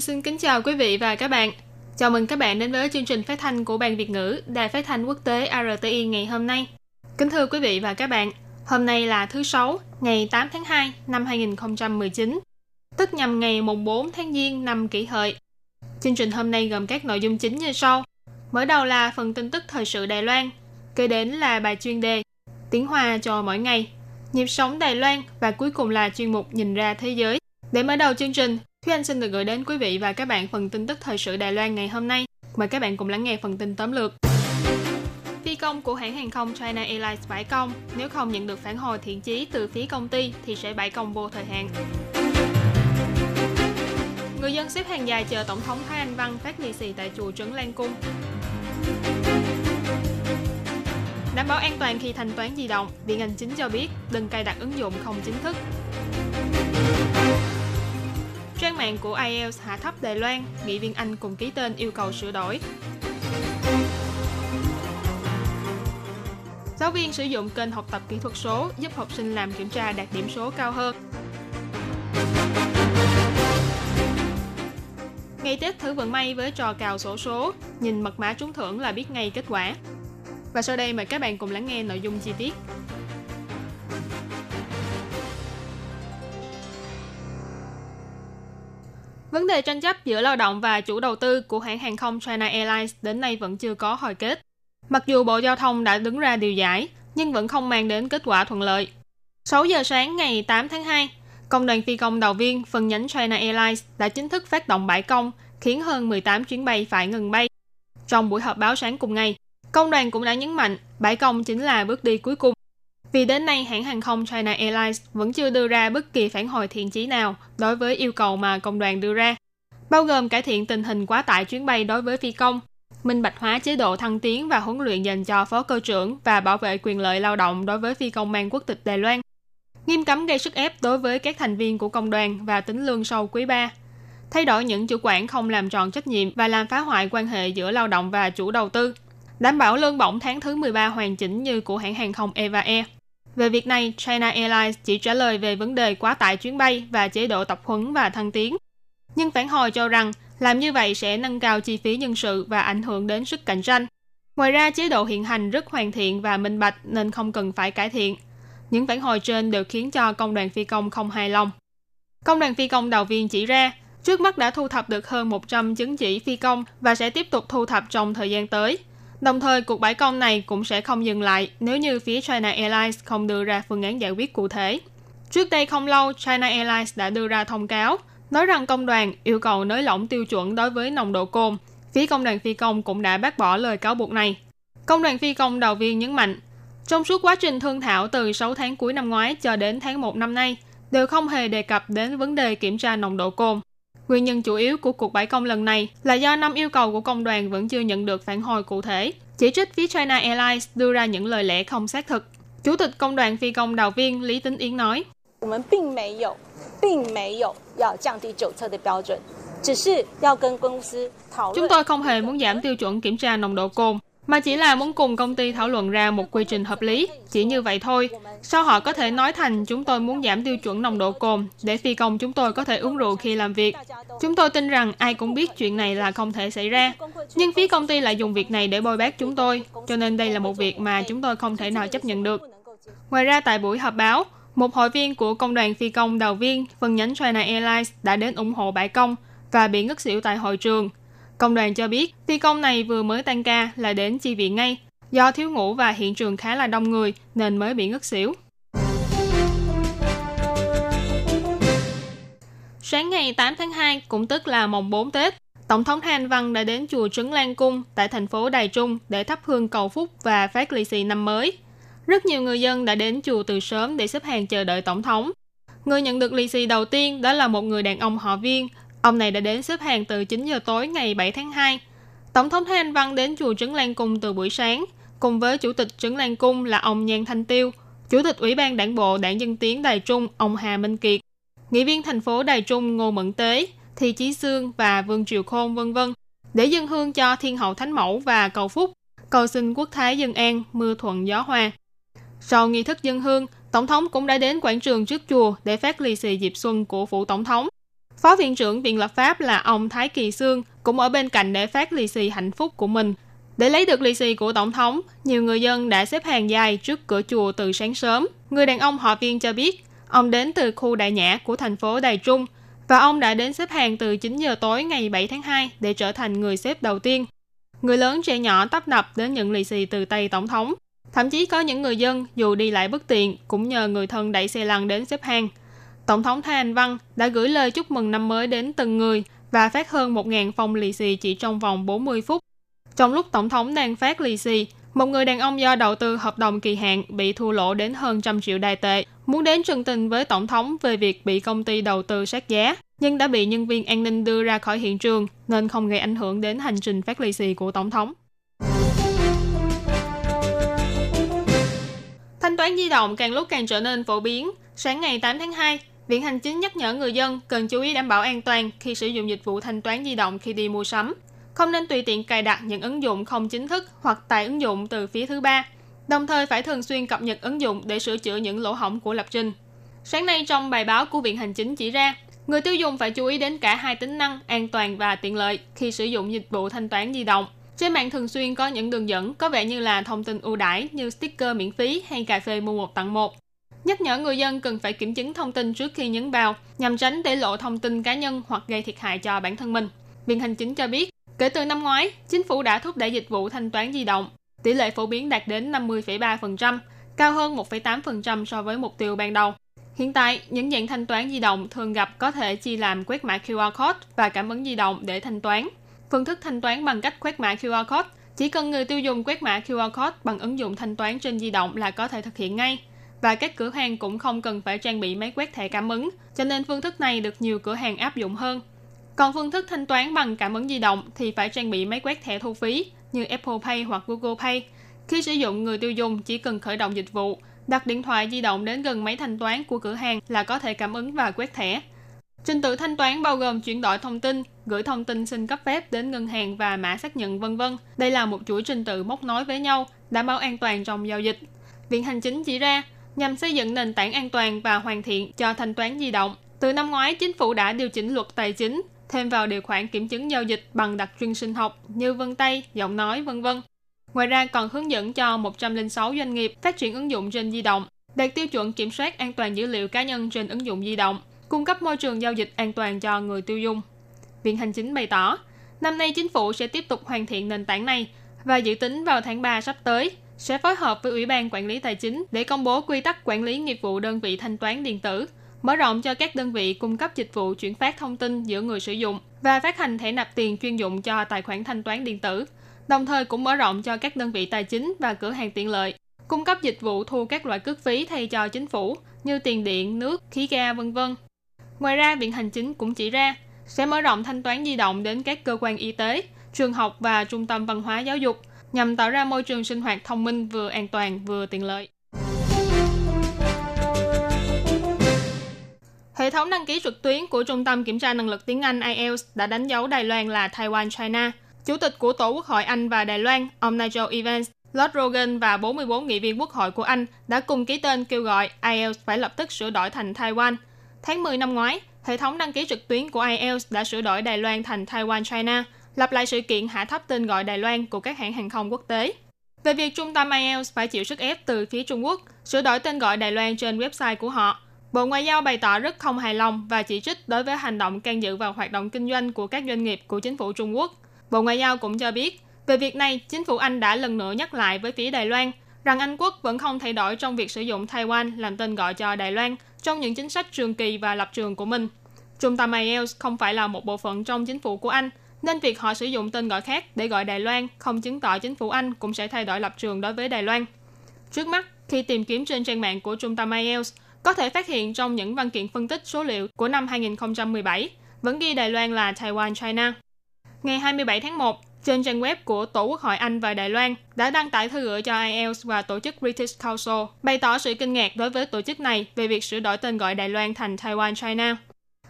Anh xin kính chào quý vị và các bạn. Chào mừng các bạn đến với chương trình phát thanh của Ban Việt ngữ Đài Phát thanh Quốc tế RTI ngày hôm nay. Kính thưa quý vị và các bạn, hôm nay là thứ Sáu, ngày 8 tháng 2 năm 2019, tức nhằm ngày mùng 4 tháng Giêng năm kỷ hợi. Chương trình hôm nay gồm các nội dung chính như sau. Mở đầu là phần tin tức thời sự Đài Loan, kế đến là bài chuyên đề Tiếng Hoa cho mỗi ngày, nhịp sống Đài Loan và cuối cùng là chuyên mục Nhìn ra thế giới. Để mở đầu chương trình, Thúy Anh xin được gửi đến quý vị và các bạn phần tin tức thời sự Đài Loan ngày hôm nay. Mời các bạn cùng lắng nghe phần tin tóm lược. Phi công của hãng hàng không China Airlines bãi công, nếu không nhận được phản hồi thiện chí từ phía công ty thì sẽ bãi công vô thời hạn. Người dân xếp hàng dài chờ Tổng thống Thái Anh Văn phát lì xì tại chùa Trấn Lan Cung. Đảm bảo an toàn khi thanh toán di động, Viện Hành Chính cho biết đừng cài đặt ứng dụng không chính thức. Trang mạng của IELTS hạ thấp Đài Loan, nghị viên Anh cùng ký tên yêu cầu sửa đổi. Giáo viên sử dụng kênh học tập kỹ thuật số giúp học sinh làm kiểm tra đạt điểm số cao hơn. Ngày Tết thử vận may với trò cào sổ số, nhìn mật mã trúng thưởng là biết ngay kết quả. Và sau đây mời các bạn cùng lắng nghe nội dung chi tiết. Vấn đề tranh chấp giữa lao động và chủ đầu tư của hãng hàng không China Airlines đến nay vẫn chưa có hồi kết. Mặc dù Bộ Giao thông đã đứng ra điều giải, nhưng vẫn không mang đến kết quả thuận lợi. 6 giờ sáng ngày 8 tháng 2, Công đoàn phi công đầu viên phần nhánh China Airlines đã chính thức phát động bãi công, khiến hơn 18 chuyến bay phải ngừng bay. Trong buổi họp báo sáng cùng ngày, công đoàn cũng đã nhấn mạnh bãi công chính là bước đi cuối cùng. Vì đến nay, hãng hàng không China Airlines vẫn chưa đưa ra bất kỳ phản hồi thiện chí nào đối với yêu cầu mà công đoàn đưa ra, bao gồm cải thiện tình hình quá tải chuyến bay đối với phi công, minh bạch hóa chế độ thăng tiến và huấn luyện dành cho phó cơ trưởng và bảo vệ quyền lợi lao động đối với phi công mang quốc tịch Đài Loan, nghiêm cấm gây sức ép đối với các thành viên của công đoàn và tính lương sau quý ba, thay đổi những chủ quản không làm tròn trách nhiệm và làm phá hoại quan hệ giữa lao động và chủ đầu tư, đảm bảo lương bổng tháng thứ 13 hoàn chỉnh như của hãng hàng không Eva Air. Về việc này, China Airlines chỉ trả lời về vấn đề quá tải chuyến bay và chế độ tập huấn và thăng tiến. Nhưng phản hồi cho rằng làm như vậy sẽ nâng cao chi phí nhân sự và ảnh hưởng đến sức cạnh tranh. Ngoài ra, chế độ hiện hành rất hoàn thiện và minh bạch nên không cần phải cải thiện. Những phản hồi trên đều khiến cho công đoàn phi công không hài lòng. Công đoàn phi công đầu viên chỉ ra, trước mắt đã thu thập được hơn 100 chứng chỉ phi công và sẽ tiếp tục thu thập trong thời gian tới. Đồng thời, cuộc bãi công này cũng sẽ không dừng lại nếu như phía China Airlines không đưa ra phương án giải quyết cụ thể. Trước đây không lâu, China Airlines đã đưa ra thông cáo nói rằng công đoàn yêu cầu nới lỏng tiêu chuẩn đối với nồng độ cồn. Phía công đoàn phi công cũng đã bác bỏ lời cáo buộc này. Công đoàn phi công đầu viên nhấn mạnh, trong suốt quá trình thương thảo từ 6 tháng cuối năm ngoái cho đến tháng 1 năm nay, đều không hề đề cập đến vấn đề kiểm tra nồng độ cồn. Nguyên nhân chủ yếu của cuộc bãi công lần này là do năm yêu cầu của công đoàn vẫn chưa nhận được phản hồi cụ thể, chỉ trích phía China Airlines đưa ra những lời lẽ không xác thực. Chủ tịch công đoàn phi công đào viên Lý Tính Yến nói, Chúng tôi không hề muốn giảm tiêu chuẩn kiểm tra nồng độ cồn, mà chỉ là muốn cùng công ty thảo luận ra một quy trình hợp lý. Chỉ như vậy thôi. Sau họ có thể nói thành chúng tôi muốn giảm tiêu chuẩn nồng độ cồn để phi công chúng tôi có thể uống rượu khi làm việc? Chúng tôi tin rằng ai cũng biết chuyện này là không thể xảy ra. Nhưng phía công ty lại dùng việc này để bôi bác chúng tôi. Cho nên đây là một việc mà chúng tôi không thể nào chấp nhận được. Ngoài ra tại buổi họp báo, một hội viên của công đoàn phi công đầu viên phần nhánh China Airlines đã đến ủng hộ bãi công và bị ngất xỉu tại hội trường. Công đoàn cho biết phi công này vừa mới tan ca là đến chi viện ngay. Do thiếu ngủ và hiện trường khá là đông người nên mới bị ngất xỉu. Sáng ngày 8 tháng 2, cũng tức là mồng 4 Tết, Tổng thống Hàn Văn đã đến chùa Trấn Lan Cung tại thành phố Đài Trung để thắp hương cầu phúc và phát lì xì năm mới. Rất nhiều người dân đã đến chùa từ sớm để xếp hàng chờ đợi Tổng thống. Người nhận được lì xì đầu tiên đó là một người đàn ông họ Viên. Ông này đã đến xếp hàng từ 9 giờ tối ngày 7 tháng 2. Tổng thống Thái Anh Văn đến chùa Trấn Lan Cung từ buổi sáng, cùng với Chủ tịch Trấn Lan Cung là ông Nhan Thanh Tiêu, Chủ tịch Ủy ban Đảng bộ Đảng Dân Tiến Đài Trung ông Hà Minh Kiệt, nghị viên thành phố Đài Trung Ngô Mẫn Tế, Thi Chí Sương và Vương Triều Khôn vân vân để dân hương cho Thiên hậu Thánh Mẫu và cầu phúc, cầu xin quốc thái dân an, mưa thuận gió hòa Sau nghi thức dân hương, Tổng thống cũng đã đến quảng trường trước chùa để phát lì xì dịp xuân của phủ Tổng thống. Phó viện trưởng Viện Lập pháp là ông Thái Kỳ Sương cũng ở bên cạnh để phát lì xì hạnh phúc của mình. Để lấy được lì xì của Tổng thống, nhiều người dân đã xếp hàng dài trước cửa chùa từ sáng sớm. Người đàn ông họ viên cho biết, ông đến từ khu đại nhã của thành phố Đài Trung và ông đã đến xếp hàng từ 9 giờ tối ngày 7 tháng 2 để trở thành người xếp đầu tiên. Người lớn trẻ nhỏ tấp nập đến nhận lì xì từ tay Tổng thống. Thậm chí có những người dân dù đi lại bất tiện cũng nhờ người thân đẩy xe lăn đến xếp hàng. Tổng thống Thái Anh Văn đã gửi lời chúc mừng năm mới đến từng người và phát hơn 1.000 phong lì xì chỉ trong vòng 40 phút. Trong lúc Tổng thống đang phát lì xì, một người đàn ông do đầu tư hợp đồng kỳ hạn bị thua lỗ đến hơn trăm triệu đài tệ, muốn đến trần tình với Tổng thống về việc bị công ty đầu tư sát giá, nhưng đã bị nhân viên an ninh đưa ra khỏi hiện trường nên không gây ảnh hưởng đến hành trình phát lì xì của Tổng thống. Thanh toán di động càng lúc càng trở nên phổ biến. Sáng ngày 8 tháng 2, Viện Hành Chính nhắc nhở người dân cần chú ý đảm bảo an toàn khi sử dụng dịch vụ thanh toán di động khi đi mua sắm. Không nên tùy tiện cài đặt những ứng dụng không chính thức hoặc tải ứng dụng từ phía thứ ba. Đồng thời phải thường xuyên cập nhật ứng dụng để sửa chữa những lỗ hổng của lập trình. Sáng nay trong bài báo của Viện Hành Chính chỉ ra, người tiêu dùng phải chú ý đến cả hai tính năng an toàn và tiện lợi khi sử dụng dịch vụ thanh toán di động – trên mạng thường xuyên có những đường dẫn có vẻ như là thông tin ưu đãi như sticker miễn phí hay cà phê mua một tặng một. Nhắc nhở người dân cần phải kiểm chứng thông tin trước khi nhấn vào nhằm tránh để lộ thông tin cá nhân hoặc gây thiệt hại cho bản thân mình. Viện Hành Chính cho biết, kể từ năm ngoái, chính phủ đã thúc đẩy dịch vụ thanh toán di động. Tỷ lệ phổ biến đạt đến 50,3%, cao hơn 1,8% so với mục tiêu ban đầu. Hiện tại, những dạng thanh toán di động thường gặp có thể chia làm quét mã QR code và cảm ứng di động để thanh toán – Phương thức thanh toán bằng cách quét mã QR code. Chỉ cần người tiêu dùng quét mã QR code bằng ứng dụng thanh toán trên di động là có thể thực hiện ngay. Và các cửa hàng cũng không cần phải trang bị máy quét thẻ cảm ứng, cho nên phương thức này được nhiều cửa hàng áp dụng hơn. Còn phương thức thanh toán bằng cảm ứng di động thì phải trang bị máy quét thẻ thu phí như Apple Pay hoặc Google Pay. Khi sử dụng, người tiêu dùng chỉ cần khởi động dịch vụ, đặt điện thoại di động đến gần máy thanh toán của cửa hàng là có thể cảm ứng và quét thẻ. Trình tự thanh toán bao gồm chuyển đổi thông tin, gửi thông tin xin cấp phép đến ngân hàng và mã xác nhận vân vân. Đây là một chuỗi trình tự móc nối với nhau, đảm bảo an toàn trong giao dịch. Viện Hành Chính chỉ ra, nhằm xây dựng nền tảng an toàn và hoàn thiện cho thanh toán di động. Từ năm ngoái, chính phủ đã điều chỉnh luật tài chính, thêm vào điều khoản kiểm chứng giao dịch bằng đặc trưng sinh học như vân tay, giọng nói, vân vân. Ngoài ra còn hướng dẫn cho 106 doanh nghiệp phát triển ứng dụng trên di động, đạt tiêu chuẩn kiểm soát an toàn dữ liệu cá nhân trên ứng dụng di động cung cấp môi trường giao dịch an toàn cho người tiêu dùng. Viện Hành Chính bày tỏ, năm nay chính phủ sẽ tiếp tục hoàn thiện nền tảng này và dự tính vào tháng 3 sắp tới sẽ phối hợp với Ủy ban Quản lý Tài chính để công bố quy tắc quản lý nghiệp vụ đơn vị thanh toán điện tử, mở rộng cho các đơn vị cung cấp dịch vụ chuyển phát thông tin giữa người sử dụng và phát hành thẻ nạp tiền chuyên dụng cho tài khoản thanh toán điện tử, đồng thời cũng mở rộng cho các đơn vị tài chính và cửa hàng tiện lợi cung cấp dịch vụ thu các loại cước phí thay cho chính phủ như tiền điện, nước, khí ga, vân vân. Ngoài ra, Viện Hành Chính cũng chỉ ra sẽ mở rộng thanh toán di động đến các cơ quan y tế, trường học và trung tâm văn hóa giáo dục nhằm tạo ra môi trường sinh hoạt thông minh vừa an toàn vừa tiện lợi. Hệ thống đăng ký trực tuyến của Trung tâm Kiểm tra Năng lực tiếng Anh IELTS đã đánh dấu Đài Loan là Taiwan China. Chủ tịch của Tổ quốc hội Anh và Đài Loan, ông Nigel Evans, Lord Rogan và 44 nghị viên quốc hội của Anh đã cùng ký tên kêu gọi IELTS phải lập tức sửa đổi thành Taiwan – Tháng 10 năm ngoái, hệ thống đăng ký trực tuyến của IELTS đã sửa đổi Đài Loan thành Taiwan China, lặp lại sự kiện hạ thấp tên gọi Đài Loan của các hãng hàng không quốc tế. Về việc trung tâm IELTS phải chịu sức ép từ phía Trung Quốc, sửa đổi tên gọi Đài Loan trên website của họ, Bộ Ngoại giao bày tỏ rất không hài lòng và chỉ trích đối với hành động can dự vào hoạt động kinh doanh của các doanh nghiệp của chính phủ Trung Quốc. Bộ Ngoại giao cũng cho biết, về việc này, chính phủ Anh đã lần nữa nhắc lại với phía Đài Loan rằng Anh quốc vẫn không thay đổi trong việc sử dụng Taiwan làm tên gọi cho Đài Loan trong những chính sách trường kỳ và lập trường của mình. Trung tâm IELTS không phải là một bộ phận trong chính phủ của Anh, nên việc họ sử dụng tên gọi khác để gọi Đài Loan không chứng tỏ chính phủ Anh cũng sẽ thay đổi lập trường đối với Đài Loan. Trước mắt, khi tìm kiếm trên trang mạng của Trung tâm IELTS, có thể phát hiện trong những văn kiện phân tích số liệu của năm 2017 vẫn ghi Đài Loan là Taiwan China. Ngày 27 tháng 1, trên trang web của Tổ quốc hội Anh và Đài Loan đã đăng tải thư gửi cho IELTS và tổ chức British Council, bày tỏ sự kinh ngạc đối với tổ chức này về việc sửa đổi tên gọi Đài Loan thành Taiwan China.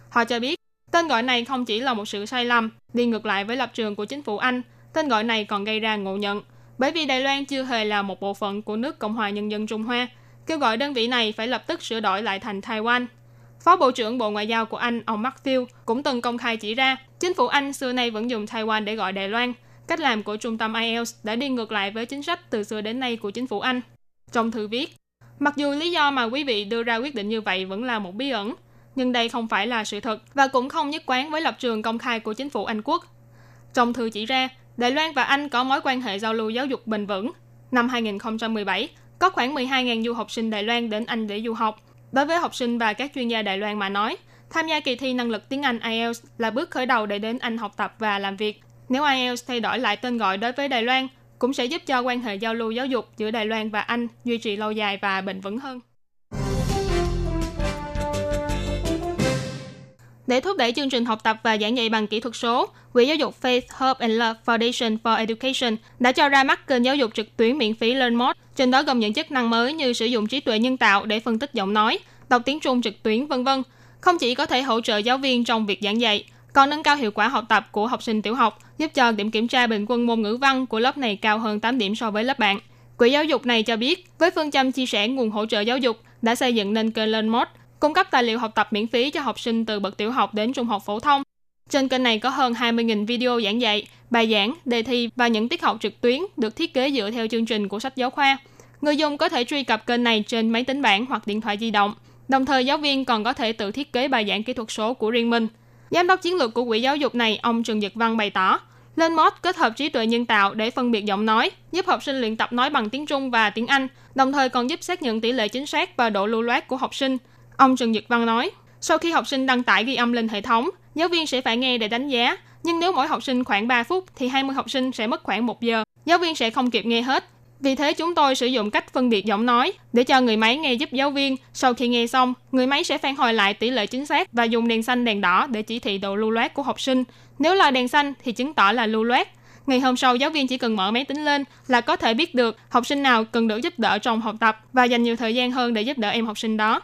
Họ cho biết, tên gọi này không chỉ là một sự sai lầm, đi ngược lại với lập trường của chính phủ Anh, tên gọi này còn gây ra ngộ nhận, bởi vì Đài Loan chưa hề là một bộ phận của nước Cộng hòa Nhân dân Trung Hoa, kêu gọi đơn vị này phải lập tức sửa đổi lại thành Taiwan. Phó Bộ trưởng Bộ Ngoại giao của Anh, ông Matthew, cũng từng công khai chỉ ra, chính phủ Anh xưa nay vẫn dùng Taiwan để gọi Đài Loan. Cách làm của trung tâm IELTS đã đi ngược lại với chính sách từ xưa đến nay của chính phủ Anh. Trong thư viết, mặc dù lý do mà quý vị đưa ra quyết định như vậy vẫn là một bí ẩn, nhưng đây không phải là sự thật và cũng không nhất quán với lập trường công khai của chính phủ Anh quốc. Trong thư chỉ ra, Đài Loan và Anh có mối quan hệ giao lưu giáo dục bền vững. Năm 2017, có khoảng 12.000 du học sinh Đài Loan đến Anh để du học. Đối với học sinh và các chuyên gia Đài Loan mà nói, tham gia kỳ thi năng lực tiếng Anh IELTS là bước khởi đầu để đến Anh học tập và làm việc. Nếu IELTS thay đổi lại tên gọi đối với Đài Loan, cũng sẽ giúp cho quan hệ giao lưu giáo dục giữa Đài Loan và Anh duy trì lâu dài và bền vững hơn. Để thúc đẩy chương trình học tập và giảng dạy bằng kỹ thuật số, Quỹ giáo dục Faith, Hope and Love Foundation for Education đã cho ra mắt kênh giáo dục trực tuyến miễn phí LearnMod. Trên đó gồm những chức năng mới như sử dụng trí tuệ nhân tạo để phân tích giọng nói, đọc tiếng Trung trực tuyến, vân vân. Không chỉ có thể hỗ trợ giáo viên trong việc giảng dạy, còn nâng cao hiệu quả học tập của học sinh tiểu học, giúp cho điểm kiểm tra bình quân môn ngữ văn của lớp này cao hơn 8 điểm so với lớp bạn. Quỹ giáo dục này cho biết, với phương châm chia sẻ nguồn hỗ trợ giáo dục, đã xây dựng nên kênh LearnMod cung cấp tài liệu học tập miễn phí cho học sinh từ bậc tiểu học đến trung học phổ thông. Trên kênh này có hơn 20.000 video giảng dạy, bài giảng, đề thi và những tiết học trực tuyến được thiết kế dựa theo chương trình của sách giáo khoa. Người dùng có thể truy cập kênh này trên máy tính bảng hoặc điện thoại di động. Đồng thời, giáo viên còn có thể tự thiết kế bài giảng kỹ thuật số của riêng mình. Giám đốc chiến lược của quỹ giáo dục này, ông Trần Nhật Văn bày tỏ, lên mod kết hợp trí tuệ nhân tạo để phân biệt giọng nói, giúp học sinh luyện tập nói bằng tiếng Trung và tiếng Anh, đồng thời còn giúp xác nhận tỷ lệ chính xác và độ lưu loát của học sinh, Ông Trần Nhật Văn nói, sau khi học sinh đăng tải ghi âm lên hệ thống, giáo viên sẽ phải nghe để đánh giá. Nhưng nếu mỗi học sinh khoảng 3 phút thì 20 học sinh sẽ mất khoảng 1 giờ. Giáo viên sẽ không kịp nghe hết. Vì thế chúng tôi sử dụng cách phân biệt giọng nói để cho người máy nghe giúp giáo viên. Sau khi nghe xong, người máy sẽ phản hồi lại tỷ lệ chính xác và dùng đèn xanh đèn đỏ để chỉ thị độ lưu loát của học sinh. Nếu là đèn xanh thì chứng tỏ là lưu loát. Ngày hôm sau, giáo viên chỉ cần mở máy tính lên là có thể biết được học sinh nào cần được giúp đỡ trong học tập và dành nhiều thời gian hơn để giúp đỡ em học sinh đó.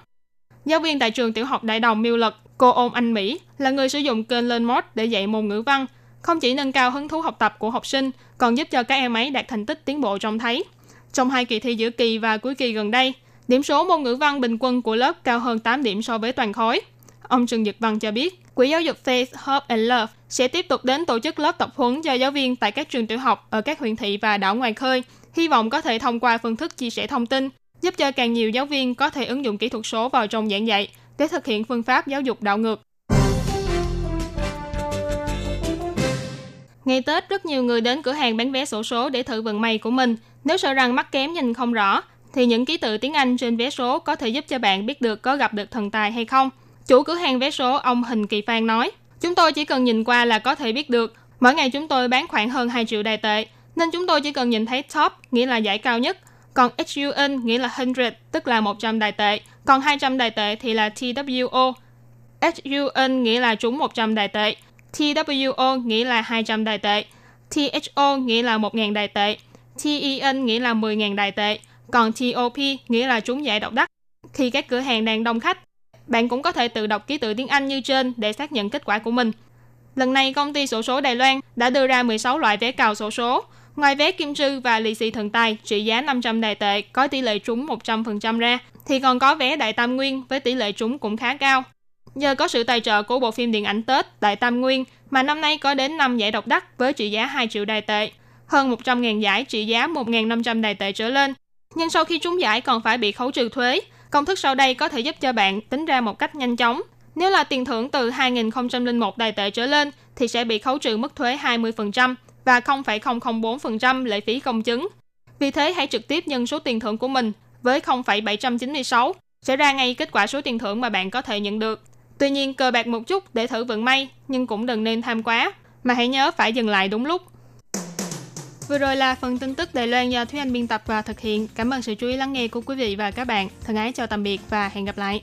Giáo viên tại trường tiểu học Đại Đồng Miêu Lật, cô Ôn Anh Mỹ là người sử dụng kênh lên mod để dạy môn ngữ văn, không chỉ nâng cao hứng thú học tập của học sinh, còn giúp cho các em ấy đạt thành tích tiến bộ trông thấy. Trong hai kỳ thi giữa kỳ và cuối kỳ gần đây, điểm số môn ngữ văn bình quân của lớp cao hơn 8 điểm so với toàn khối. Ông Trần Nhật Văn cho biết, Quỹ giáo dục Faith, Hope and Love sẽ tiếp tục đến tổ chức lớp tập huấn cho giáo viên tại các trường tiểu học ở các huyện thị và đảo ngoài khơi, hy vọng có thể thông qua phương thức chia sẻ thông tin, giúp cho càng nhiều giáo viên có thể ứng dụng kỹ thuật số vào trong giảng dạy để thực hiện phương pháp giáo dục đạo ngược. Ngày Tết, rất nhiều người đến cửa hàng bán vé sổ số để thử vận may của mình. Nếu sợ rằng mắt kém nhìn không rõ, thì những ký tự tiếng Anh trên vé số có thể giúp cho bạn biết được có gặp được thần tài hay không. Chủ cửa hàng vé số ông Hình Kỳ Phan nói, chúng tôi chỉ cần nhìn qua là có thể biết được. Mỗi ngày chúng tôi bán khoảng hơn 2 triệu đài tệ, nên chúng tôi chỉ cần nhìn thấy top, nghĩa là giải cao nhất, còn HUN nghĩa là 100, tức là 100 đài tệ. Còn 200 đài tệ thì là TWO. HUN nghĩa là trúng 100 đài tệ. TWO nghĩa là 200 đài tệ. THO nghĩa là 1.000 đài tệ. TEN nghĩa là 10.000 đài tệ. Còn TOP nghĩa là trúng giải độc đắc. Khi các cửa hàng đang đông khách, bạn cũng có thể tự đọc ký tự tiếng Anh như trên để xác nhận kết quả của mình. Lần này, công ty sổ số Đài Loan đã đưa ra 16 loại vé cào sổ số, Ngoài vé kim trư và lì xì thần tài trị giá 500 đài tệ có tỷ lệ trúng 100% ra, thì còn có vé Đại Tam Nguyên với tỷ lệ trúng cũng khá cao. Nhờ có sự tài trợ của bộ phim điện ảnh Tết Đại Tam Nguyên mà năm nay có đến 5 giải độc đắc với trị giá 2 triệu đài tệ, hơn 100.000 giải trị giá 1.500 đài tệ trở lên. Nhưng sau khi trúng giải còn phải bị khấu trừ thuế. Công thức sau đây có thể giúp cho bạn tính ra một cách nhanh chóng. Nếu là tiền thưởng từ 2.001 đài tệ trở lên thì sẽ bị khấu trừ mức thuế 20%, và 0,004% lệ phí công chứng. Vì thế hãy trực tiếp nhân số tiền thưởng của mình với 0,796 sẽ ra ngay kết quả số tiền thưởng mà bạn có thể nhận được. Tuy nhiên cờ bạc một chút để thử vận may nhưng cũng đừng nên tham quá, mà hãy nhớ phải dừng lại đúng lúc. Vừa rồi là phần tin tức Đài Loan do Thúy Anh biên tập và thực hiện. Cảm ơn sự chú ý lắng nghe của quý vị và các bạn. Thân ái chào tạm biệt và hẹn gặp lại.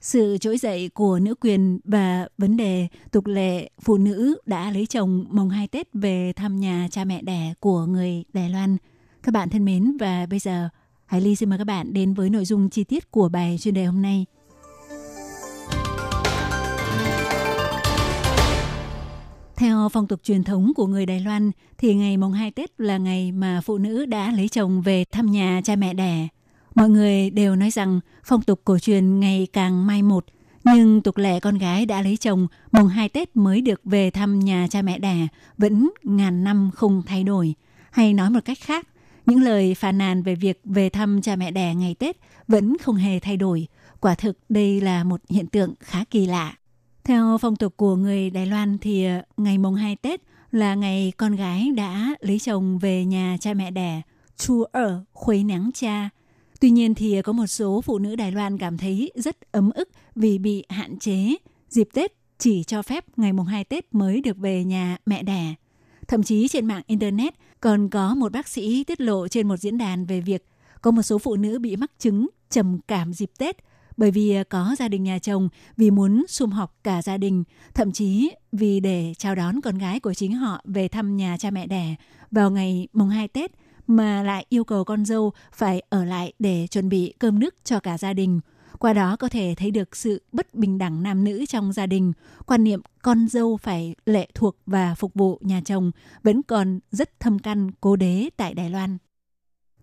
sự trỗi dậy của nữ quyền và vấn đề tục lệ phụ nữ đã lấy chồng mồng hai Tết về thăm nhà cha mẹ đẻ của người Đài Loan. Các bạn thân mến và bây giờ Hải Ly xin mời các bạn đến với nội dung chi tiết của bài chuyên đề hôm nay. Theo phong tục truyền thống của người Đài Loan, thì ngày mùng 2 Tết là ngày mà phụ nữ đã lấy chồng về thăm nhà cha mẹ đẻ. Mọi người đều nói rằng phong tục cổ truyền ngày càng mai một, nhưng tục lệ con gái đã lấy chồng mùng 2 Tết mới được về thăm nhà cha mẹ đẻ vẫn ngàn năm không thay đổi. Hay nói một cách khác, những lời phàn nàn về việc về thăm cha mẹ đẻ ngày Tết vẫn không hề thay đổi. Quả thực đây là một hiện tượng khá kỳ lạ. Theo phong tục của người Đài Loan thì ờ, ngày mùng 2 Tết là ngày con gái đã lấy chồng về nhà cha mẹ đẻ, chu er, ở khuấy nắng cha. Tuy nhiên thì có một số phụ nữ Đài Loan cảm thấy rất ấm ức vì bị hạn chế. Dịp Tết chỉ cho phép ngày mùng 2 Tết mới được về nhà mẹ đẻ. Thậm chí trên mạng Internet còn có một bác sĩ tiết lộ trên một diễn đàn về việc có một số phụ nữ bị mắc chứng trầm cảm dịp Tết bởi vì có gia đình nhà chồng vì muốn sum họp cả gia đình, thậm chí vì để chào đón con gái của chính họ về thăm nhà cha mẹ đẻ vào ngày mùng 2 Tết mà lại yêu cầu con dâu phải ở lại để chuẩn bị cơm nước cho cả gia đình. Qua đó có thể thấy được sự bất bình đẳng nam nữ trong gia đình, quan niệm con dâu phải lệ thuộc và phục vụ nhà chồng vẫn còn rất thâm căn cố đế tại Đài Loan.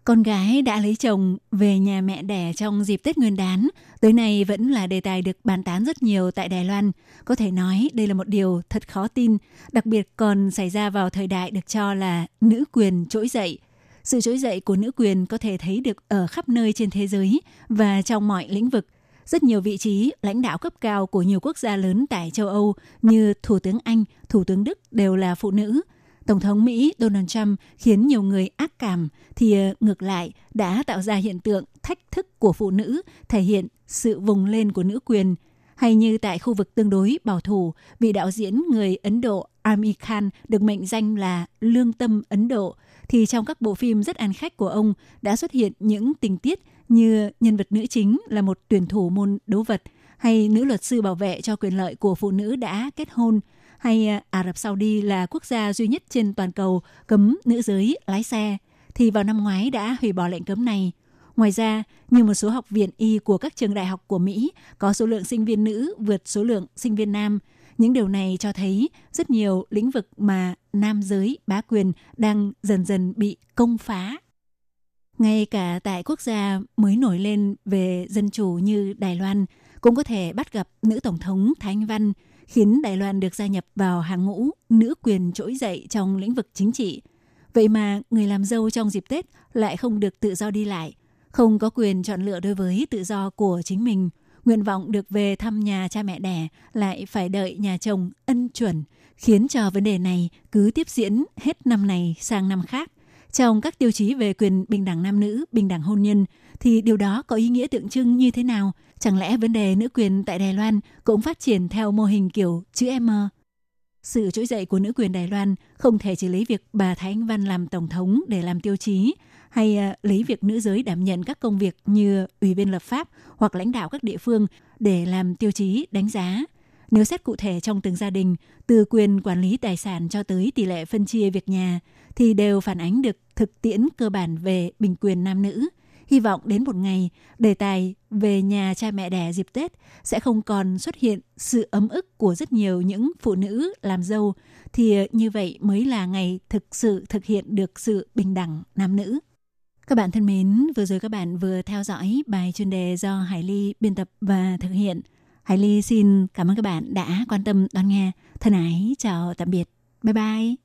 Con gái đã lấy chồng về nhà mẹ đẻ trong dịp Tết Nguyên đán, tới nay vẫn là đề tài được bàn tán rất nhiều tại Đài Loan. Có thể nói đây là một điều thật khó tin, đặc biệt còn xảy ra vào thời đại được cho là nữ quyền trỗi dậy. Sự trỗi dậy của nữ quyền có thể thấy được ở khắp nơi trên thế giới và trong mọi lĩnh vực. Rất nhiều vị trí lãnh đạo cấp cao của nhiều quốc gia lớn tại châu Âu như Thủ tướng Anh, Thủ tướng Đức đều là phụ nữ – Tổng thống Mỹ Donald Trump khiến nhiều người ác cảm thì ờ, ngược lại đã tạo ra hiện tượng thách thức của phụ nữ thể hiện sự vùng lên của nữ quyền. Hay như tại khu vực tương đối bảo thủ, vị đạo diễn người Ấn Độ Amir Khan được mệnh danh là lương tâm Ấn Độ, thì trong các bộ phim rất ăn khách của ông đã xuất hiện những tình tiết như nhân vật nữ chính là một tuyển thủ môn đấu vật hay nữ luật sư bảo vệ cho quyền lợi của phụ nữ đã kết hôn – hay à, Ả Rập Saudi là quốc gia duy nhất trên toàn cầu cấm nữ giới lái xe, thì vào năm ngoái đã hủy bỏ lệnh cấm này. Ngoài ra, như một số học viện y của các trường đại học của Mỹ có số lượng sinh viên nữ vượt số lượng sinh viên nam, những điều này cho thấy rất nhiều lĩnh vực mà nam giới bá quyền đang dần dần bị công phá. Ngay cả tại quốc gia mới nổi lên về dân chủ như Đài Loan, cũng có thể bắt gặp nữ tổng thống Thái Anh Văn khiến Đài Loan được gia nhập vào hàng ngũ nữ quyền trỗi dậy trong lĩnh vực chính trị. Vậy mà người làm dâu trong dịp Tết lại không được tự do đi lại, không có quyền chọn lựa đối với tự do của chính mình. Nguyện vọng được về thăm nhà cha mẹ đẻ lại phải đợi nhà chồng ân chuẩn, khiến cho vấn đề này cứ tiếp diễn hết năm này sang năm khác. Trong các tiêu chí về quyền bình đẳng nam nữ, bình đẳng hôn nhân, thì điều đó có ý nghĩa tượng trưng như thế nào? Chẳng lẽ vấn đề nữ quyền tại Đài Loan cũng phát triển theo mô hình kiểu chữ M? Sự trỗi dậy của nữ quyền Đài Loan không thể chỉ lấy việc bà Thái Anh Văn làm tổng thống để làm tiêu chí, hay à, lấy việc nữ giới đảm nhận các công việc như ủy viên lập pháp hoặc lãnh đạo các địa phương để làm tiêu chí đánh giá. Nếu xét cụ thể trong từng gia đình, từ quyền quản lý tài sản cho tới tỷ lệ phân chia việc nhà, thì đều phản ánh được thực tiễn cơ bản về bình quyền nam nữ. Hy vọng đến một ngày, đề tài về nhà cha mẹ đẻ dịp Tết sẽ không còn xuất hiện sự ấm ức của rất nhiều những phụ nữ làm dâu, thì à, như vậy mới là ngày thực sự thực hiện được sự bình đẳng nam nữ. Các bạn thân mến, vừa rồi các bạn vừa theo dõi bài chuyên đề do Hải Ly biên tập và thực hiện. Hải Ly xin cảm ơn các bạn đã quan tâm đón nghe. Thân ái, chào tạm biệt. Bye bye.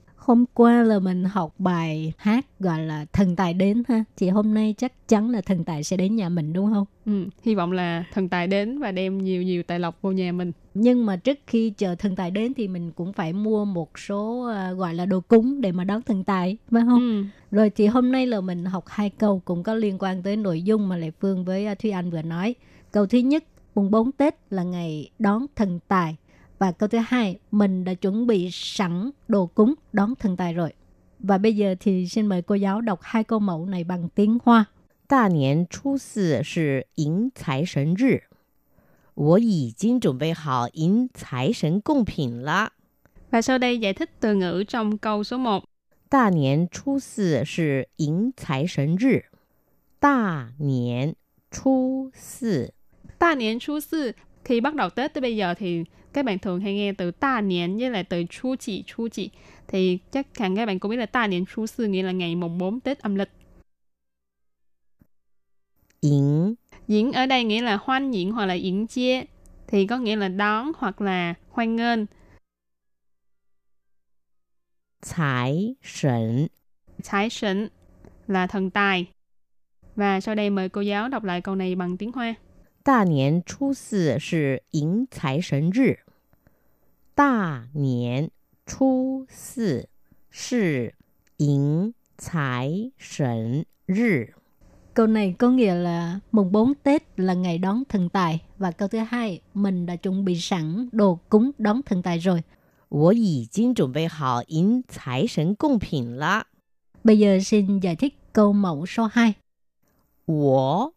Hôm qua là mình học bài hát gọi là thần tài đến ha. Thì hôm nay chắc chắn là thần tài sẽ đến nhà mình đúng không? Ừ, hy vọng là thần tài đến và đem nhiều nhiều tài lộc vô nhà mình. Nhưng mà trước khi chờ thần tài đến thì mình cũng phải mua một số uh, gọi là đồ cúng để mà đón thần tài, phải không? Ừ. Rồi thì hôm nay là mình học hai câu cũng có liên quan tới nội dung mà Lệ Phương với uh, Thúy Anh vừa nói. Câu thứ nhất, mùng 4 Tết là ngày đón thần tài. Và câu thứ hai, mình đã chuẩn bị sẵn đồ cúng đón thần tài rồi. Và bây giờ thì xin mời cô giáo đọc hai câu mẫu này bằng tiếng Hoa. 大年初四是迎财神日，我已经准备好迎财神贡品了。 Và sau đây giải thích từ ngữ trong câu số 1. 大年初四是迎财神日，大年初四 Ta niên chu sư, khi bắt đầu Tết tới bây giờ thì các bạn thường hay nghe từ ta niên với lại từ chú chỉ chú chỉ thì chắc hẳn các bạn cũng biết là ta niên chú sư nghĩa là ngày mùng 4 Tết âm lịch. Yến Yến ở đây nghĩa là hoan yến hoặc là yến chia thì có nghĩa là đón hoặc là hoan nghênh. Tài sẩn Tài sẩn là thần tài. Và sau đây mời cô giáo đọc lại câu này bằng tiếng Hoa. 大年初四是迎财神日，大年初四是迎财神日。 Câu này có nghĩa là mùng 4 Tết là ngày đón thần tài. Và câu thứ hai, mình đã chuẩn bị sẵn đồ cúng đón thần tài rồi. 我已经准备好迎财神贡品了。 Bây giờ xin giải thích câu mẫu số 2. 我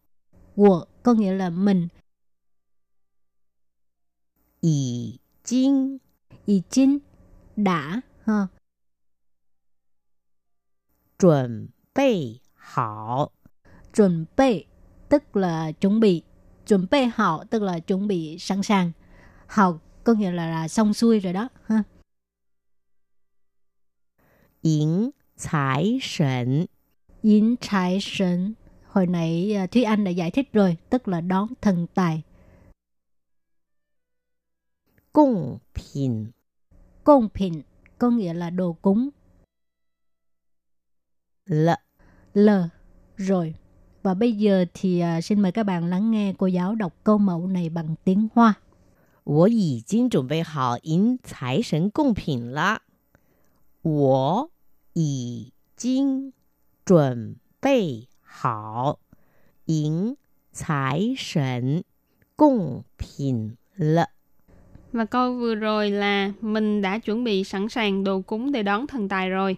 Wo có nghĩa là mình. y chín y chín Đã ha. Chuẩn bị hảo Chuẩn bị tức là chuẩn bị Chuẩn bị hảo tức là chuẩn bị sẵn sàng Hảo có nghĩa là, là xong xuôi rồi đó ha. Yến Thái Sần Yến Thái Sần Hồi nãy à, Thúy Anh đã giải thích rồi, tức là đón thần tài. 贡品 Công品có nghĩa là đồ cúng. 了。 L rồi. Và bây giờ thì à, xin mời các bạn lắng nghe cô giáo đọc câu mẫu này bằng tiếng Hoa. 我已经准备好迎财神贡品了。我已经准备 好迎财神贡品了。 Và câu vừa rồi là mình đã chuẩn bị sẵn sàng đồ cúng để đón thần tài rồi.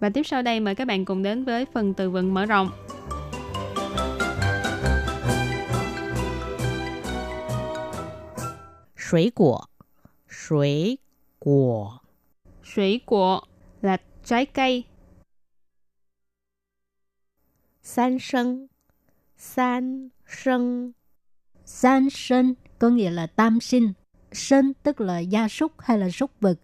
Và tiếp sau đây mời các bạn cùng đến với phần từ vựng mở rộng. 水果，水果， Sủy của là trái cây. San sân San sân San sân có nghĩa là tam sinh. Sinh tức là gia súc hay là súc vật.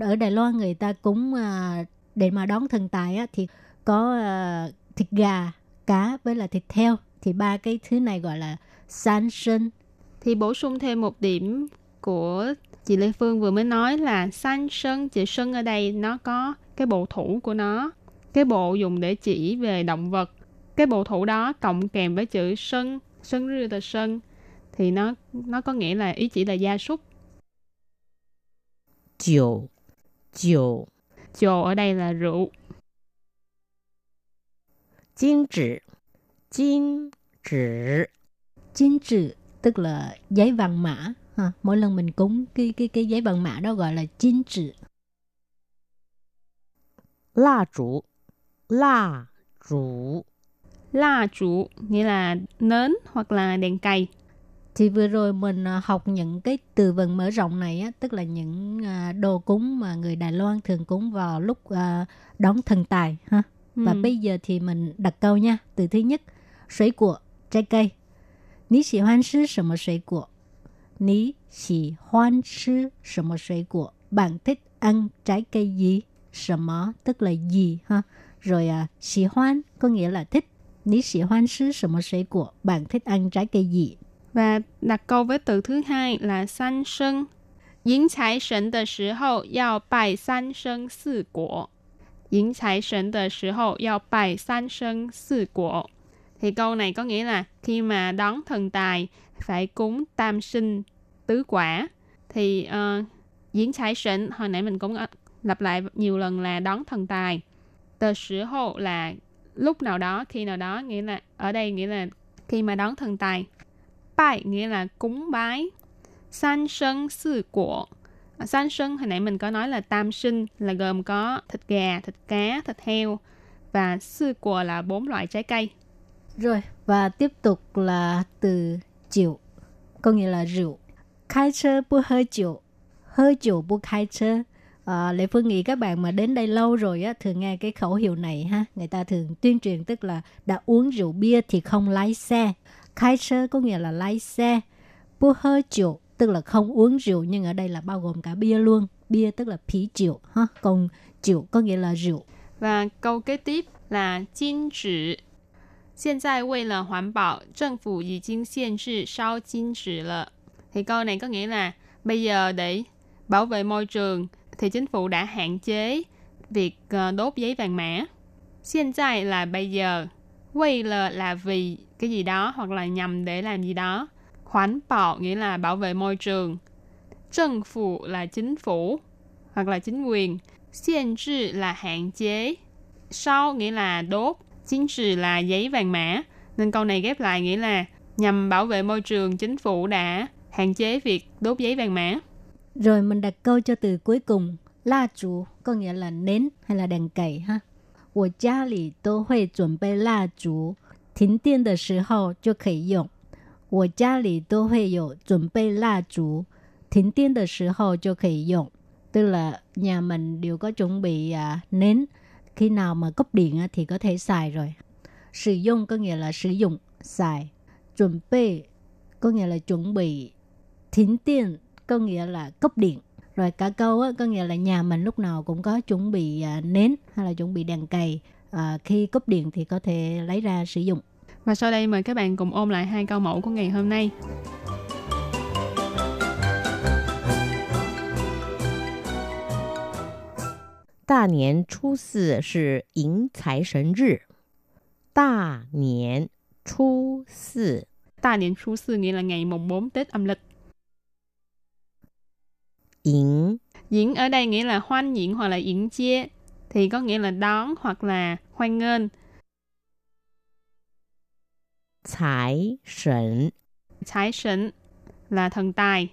Ở Đài Loan người ta cũng à, để mà đón thần tài á, thì có à, thịt gà, cá với là thịt heo. Thì ba cái thứ này gọi là san sinh. Thì bổ sung thêm một điểm của chị Lê Phương vừa mới nói là san sân, chị sân ở đây nó có cái bộ thủ của nó. Cái bộ dùng để chỉ về động vật cái bộ thủ đó cộng kèm với chữ sân sân rư tờ sân thì nó nó có nghĩa là ý chỉ là gia súc. Chiều chiều. Chiều ở đây là rượu. Kim chỉ Kim chỉ Kim chỉ tức là giấy vàng mã. Ha. mỗi lần mình cúng cái cái cái giấy vàng mã đó gọi là kim chỉ la chủ la chủ la chủ nghĩa là nến hoặc là đèn cày. Thì vừa rồi mình à, học những cái từ vựng mở rộng này á, tức là những à, đồ cúng mà người Đài Loan thường cúng vào lúc à, đón thần tài ha. Và ừ. bây giờ thì mình đặt câu nha. Từ thứ nhất, sấy của, trái cây. Ní xỉ hoan sư sở một sấy của. Ní xỉ hoan sư sở một sấy của. Bạn thích ăn trái cây gì? Sở tức là gì ha. Rồi à, xỉ hoan có nghĩa là thích 你喜欢吃什么水果 bạn thích ăn trái cây gì Và đặt câu với từ thứ hai là san sân. Yến Thái Sân de时候要拜三生四果. Yến Thái Sân de 时候要拜三生四果. Thì câu này có nghĩa là khi mà đón thần tài phải cúng tam sinh tứ quả. Thì uh, Yến Thái Sân hồi nãy mình cũng ờ, lặp lại nhiều lần là đón thần tài. Tờ sử hộ là lúc nào đó, khi nào đó, nghĩa là ở đây nghĩa là khi mà đón thần tài bài nghĩa là cúng bái. San sân sư của. À, San sân hồi nãy mình có nói là tam sinh là gồm có thịt gà, thịt cá, thịt heo và sư của là bốn loại trái cây. Rồi, và tiếp tục là từ rượu, có nghĩa là rượu. Khai chơ bu hơi rượu, hơi rượu bu khai chơ. À, Lệ Phương nghĩ các bạn mà đến đây lâu rồi á, thường nghe cái khẩu hiệu này ha. Người ta thường tuyên truyền tức là đã uống rượu bia thì không lái xe. Khai chơ có nghĩa là lái xe. Bu hơi rượu tức là không uống rượu nhưng ở đây là bao gồm cả bia luôn. Bia tức là phí rượu ha. Còn rượu có nghĩa là rượu. Và câu kế tiếp là金纸。现在为了环保，政府已经限制烧金纸了。Thì câu này có nghĩa là bây giờ để bảo vệ môi trường thì chính phủ đã hạn chế việc ờ, đốt giấy vàng mã. Hiện tại là bây giờ, quay là là vì cái gì đó hoặc là nhằm để làm gì đó. Khoản bảo nghĩa là bảo vệ môi trường. 政 phủ là chính phủ hoặc là chính quyền. Hiện trị là hạn chế. Sau nghĩa là đốt. Chính trị là giấy vàng mã. Nên câu này ghép lại nghĩa là nhằm bảo vệ môi trường, chính phủ đã hạn chế việc đốt giấy vàng mã. Rồi mình đặt câu cho từ cuối cùng. La chú có nghĩa là nến hay là đèn cầy ha. 我家里都会准备蜡烛，停电的时候就可以用。我家里都会有准备蜡烛，停电的时候就可以用。Tức là nhà mình đều có chuẩn bị à, nến, khi nào mà cúp điện á, thì có thể xài rồi. Sử dụng có nghĩa là sử dụng, xài. Chuẩn bị có nghĩa là chuẩn bị. Thính điện có nghĩa là cúp điện. Rồi cả câu á, có nghĩa là nhà mình lúc nào cũng có chuẩn bị à, nến hay là chuẩn bị đèn cầy. À, khi cúp điện thì có thể lấy ra sử dụng. Và sau đây mời các bạn cùng ôn lại hai câu mẫu của ngày hôm nay. 大年初四是迎财神日。大年初四， Ta niệm初四 nghĩa là ngày mùng 4 Tết âm lịch. yến. Yến ở đây nghĩa là hoan yến hoặc là yến chia, thì có nghĩa là đón hoặc là hoan nghênh. Tài sẩn Tài sẩn là thần tài.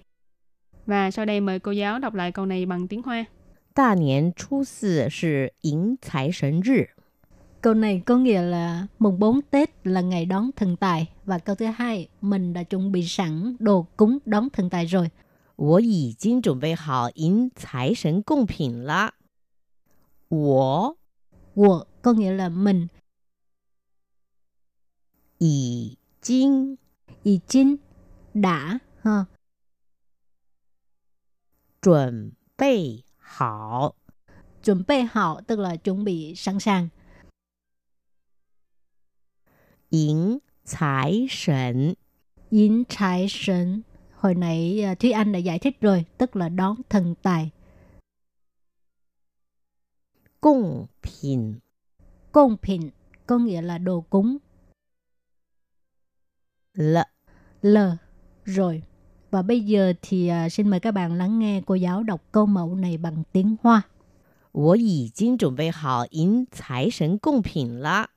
Và sau đây mời cô giáo đọc lại câu này bằng tiếng Hoa. Đà niên chú sư là yến tài sẩn rì. Câu này có nghĩa là mùng 4 Tết là ngày đón thần tài và câu thứ hai mình đã chuẩn bị sẵn đồ cúng đón thần tài rồi. 我已经准备好迎财神贡品了。我 Wo có nghĩa là mình. 已经 Ý chính đã ha. 准备好 Chuẩn bị hảo tức là chuẩn bị sẵn sàng. 迎财神 Yến trái sấn. Hồi nãy à, Thúy Anh đã giải thích rồi, tức là đón thần tài. 贡品 Công品có nghĩa là đồ cúng. 了。 L rồi. Và bây giờ thì à, xin mời các bạn lắng nghe cô giáo đọc câu mẫu này bằng tiếng Hoa. 我已经准备好迎财神贡品了。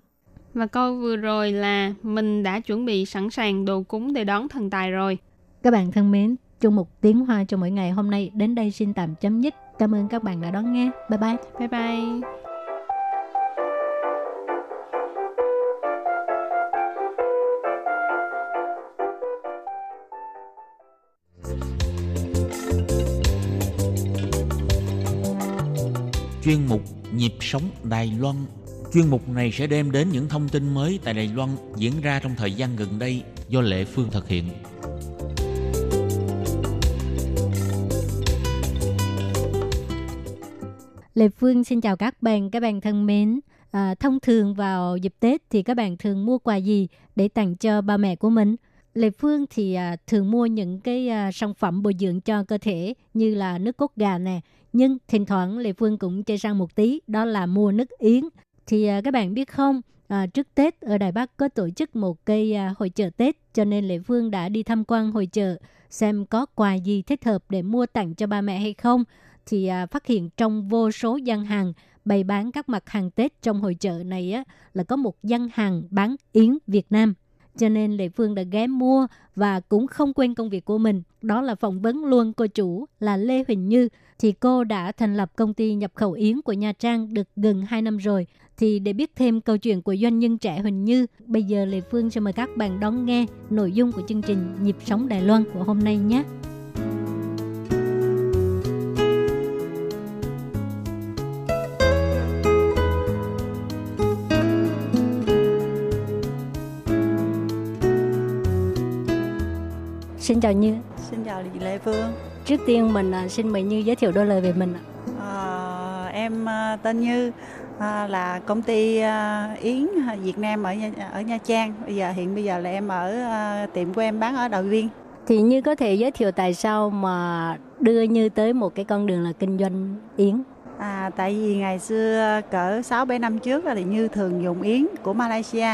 Và câu vừa rồi là mình đã chuẩn bị sẵn sàng đồ cúng để đón thần tài rồi. Các bạn thân mến, chung một tiếng hoa cho mỗi ngày hôm nay đến đây xin tạm chấm dứt. Cảm ơn các bạn đã đón nghe. Bye bye. Bye bye. chuyên mục Nhịp sống Đài Loan. Chuyên mục này sẽ đem đến những thông tin mới tại Đài Loan diễn ra trong thời gian gần đây do Lệ Phương thực hiện. Lệ Phương xin chào các bạn, các bạn thân mến. À, thông thường vào dịp Tết thì các bạn thường mua quà gì để tặng cho ba mẹ của mình? Lệ Phương thì à, thường mua những cái à, sản phẩm bồi dưỡng cho cơ thể như là nước cốt gà nè. Nhưng thỉnh thoảng Lệ Phương cũng chơi sang một tí, đó là mua nước yến. Thì à, các bạn biết không, à, trước Tết ở Đài Bắc có tổ chức một cây à, hội chợ Tết, cho nên Lệ Phương đã đi tham quan hội chợ xem có quà gì thích hợp để mua tặng cho ba mẹ hay không. Thì à, phát hiện trong vô số gian hàng bày bán các mặt hàng Tết trong hội chợ này á, là có một gian hàng bán yến Việt Nam cho nên Lệ Phương đã ghé mua và cũng không quên công việc của mình. Đó là phỏng vấn luôn cô chủ là Lê Huỳnh Như. Thì cô đã thành lập công ty nhập khẩu yến của Nha Trang được gần 2 năm rồi. Thì để biết thêm câu chuyện của doanh nhân trẻ Huỳnh Như, bây giờ Lệ Phương sẽ mời các bạn đón nghe nội dung của chương trình Nhịp sống Đài Loan của hôm nay nhé. Xin chào Như. Xin chào chị Lê Phương. Trước tiên mình à, xin mời Như giới thiệu đôi lời về mình. ạ. Ờ, em à, tên Như à, là công ty à, Yến Việt Nam ở Nha, ở Nha Trang. Bây giờ hiện bây giờ là em ở à, tiệm của em bán ở Đào Viên. Thì Như có thể giới thiệu tại sao mà đưa Như tới một cái con đường là kinh doanh yến. À, tại vì ngày xưa cỡ 6 7 năm trước thì Như thường dùng yến của Malaysia.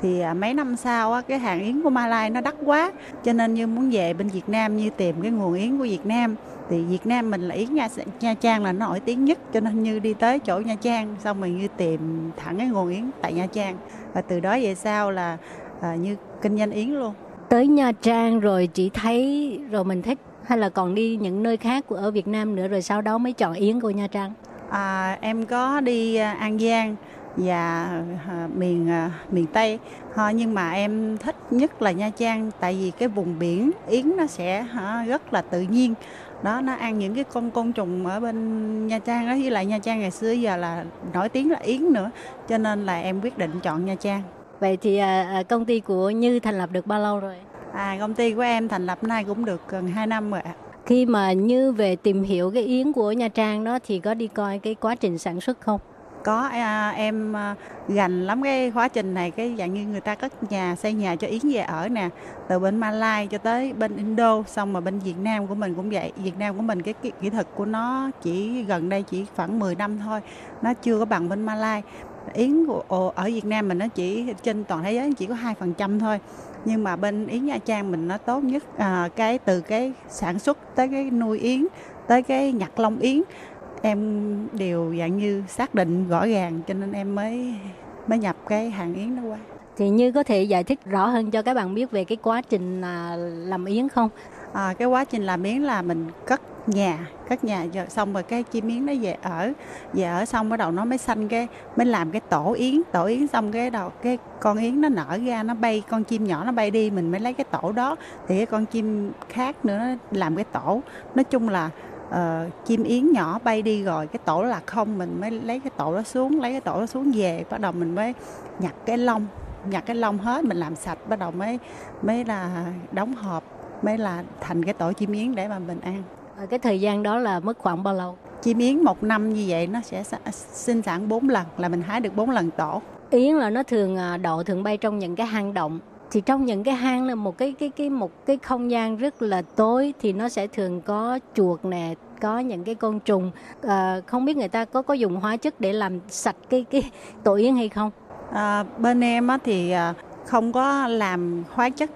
Thì à, mấy năm sau á, cái hàng yến của Malai nó đắt quá. Cho nên Như muốn về bên Việt Nam như tìm cái nguồn yến của Việt Nam. Thì Việt Nam mình là yến Nha, Nha Trang là nó nổi tiếng nhất. Cho nên Như đi tới chỗ Nha Trang xong rồi Như tìm thẳng cái nguồn yến tại Nha Trang. Và từ đó về sau là à, Như kinh doanh yến luôn. Tới Nha Trang rồi chỉ thấy rồi mình thích hay là còn đi những nơi khác của ở Việt Nam nữa rồi sau đó mới chọn yến của Nha Trang. À, em có đi à, An Giang và à, miền à, miền Tây ha, nhưng mà em thích nhất là Nha Trang tại vì cái vùng biển yến nó sẽ hả, rất là tự nhiên đó nó ăn những cái con côn trùng ở bên Nha Trang đó với lại Nha Trang ngày xưa giờ là nổi tiếng là yến nữa cho nên là em quyết định chọn Nha Trang Vậy thì công ty của Như thành lập được bao lâu rồi? À công ty của em thành lập nay cũng được gần 2 năm rồi ạ. Khi mà Như về tìm hiểu cái yến của Nha Trang đó thì có đi coi cái quá trình sản xuất không? có à, em à, gành lắm cái quá trình này cái dạng như người ta cất nhà xây nhà cho yến về ở nè từ bên Malai cho tới bên Indo xong mà bên Việt Nam của mình cũng vậy. Việt Nam của mình cái kỹ, kỹ thuật của nó chỉ gần đây chỉ khoảng 10 năm thôi nó chưa có bằng bên Malai. Yến ở Việt Nam mình nó chỉ trên toàn thế giới chỉ có hai phần trăm thôi nhưng mà bên yến Nha Trang mình nó tốt nhất à, cái từ cái sản xuất tới cái nuôi yến tới cái nhặt lông yến em đều dạng như xác định rõ ràng cho nên em mới mới nhập cái hàng yến đó qua Thì Như có thể giải thích rõ hơn cho các bạn biết về cái quá trình à, làm yến không? à, cái quá trình làm yến là mình cất nhà cất nhà rồi xong rồi cái chim yến nó về ở về ở xong bắt đầu nó mới xanh cái mới làm cái tổ yến. Tổ yến xong cái đầu cái con yến nó nở ra nó bay con chim nhỏ nó bay đi mình mới lấy cái tổ đó. Thì cái con chim khác nữa nó làm cái tổ. Nói chung là uh, chim yến nhỏ bay đi rồi cái tổ là không mình mới lấy cái tổ đó xuống lấy cái tổ đó xuống về. Bắt đầu mình mới nhặt cái lông nhặt cái lông hết mình làm sạch bắt đầu mới mới là đóng hộp mới là thành cái tổ chim yến để mà mình ăn. Cái thời gian đó là mất khoảng bao lâu? chim yến một năm như vậy nó sẽ sa- sinh sản 4 lần là mình hái được 4 lần tổ. Yến là nó thường à, đậu thường bay trong những cái hang động. Thì trong những cái hang là một cái cái cái một cái không gian rất là tối thì nó sẽ thường có chuột nè có những cái côn trùng. À, không biết người ta có có dùng hóa chất để làm sạch cái cái tổ yến hay không? À, bên em á, thì à, không có làm hóa chất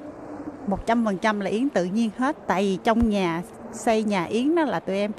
100% là yến tự nhiên hết tại vì trong nhà xây nhà yến đó là tụi em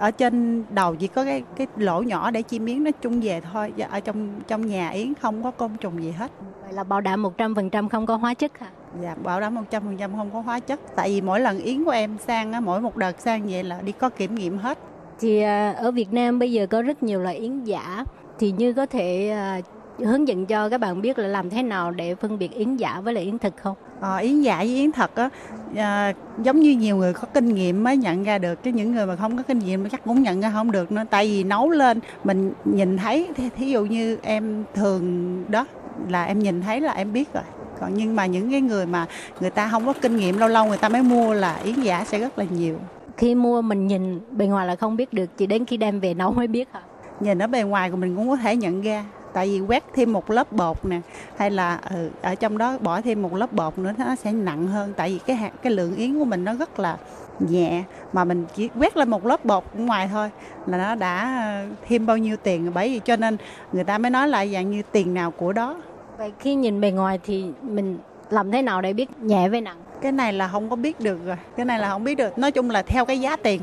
ở trên đầu chỉ có cái cái lỗ nhỏ để chim yến nó chung về thôi. Và ở trong trong nhà yến không có côn trùng gì hết. Vậy là bảo đảm 100% không có hóa chất hả? dạ bảo đảm 100% không có hóa chất. Tại vì mỗi lần yến của em sang mỗi một đợt sang vậy là đi có kiểm nghiệm hết. Thì à, ở Việt Nam bây giờ có rất nhiều loại yến giả. Thì như có thể à, hướng dẫn cho các bạn biết là làm thế nào để phân biệt yến giả với lại yến thực không? Ờ, yến giả với yến thật á à, giống như nhiều người có kinh nghiệm mới nhận ra được chứ những người mà không có kinh nghiệm chắc cũng nhận ra không được nữa tại vì nấu lên mình nhìn thấy thí, dụ như em thường đó là em nhìn thấy là em biết rồi còn nhưng mà những cái người mà người ta không có kinh nghiệm lâu lâu người ta mới mua là yến giả sẽ rất là nhiều Khi mua mình nhìn bề ngoài là không biết được chỉ đến khi đem về nấu mới biết hả? nhìn ở bề ngoài của mình cũng có thể nhận ra tại vì quét thêm một lớp bột nè hay là ừ, ở trong đó bỏ thêm một lớp bột nữa nó sẽ nặng hơn. Tại vì cái hạt cái lượng yến của mình nó rất là nhẹ mà mình chỉ quét lên một lớp bột ngoài thôi là nó đã ờ, thêm bao nhiêu tiền. Rồi. bởi vì cho nên người ta mới nói là dạng như tiền nào của đó. Vậy khi nhìn bề ngoài thì mình làm thế nào để biết nhẹ với nặng? cái này là không có biết được rồi. Cái này là không biết được. Nói chung là theo cái giá tiền.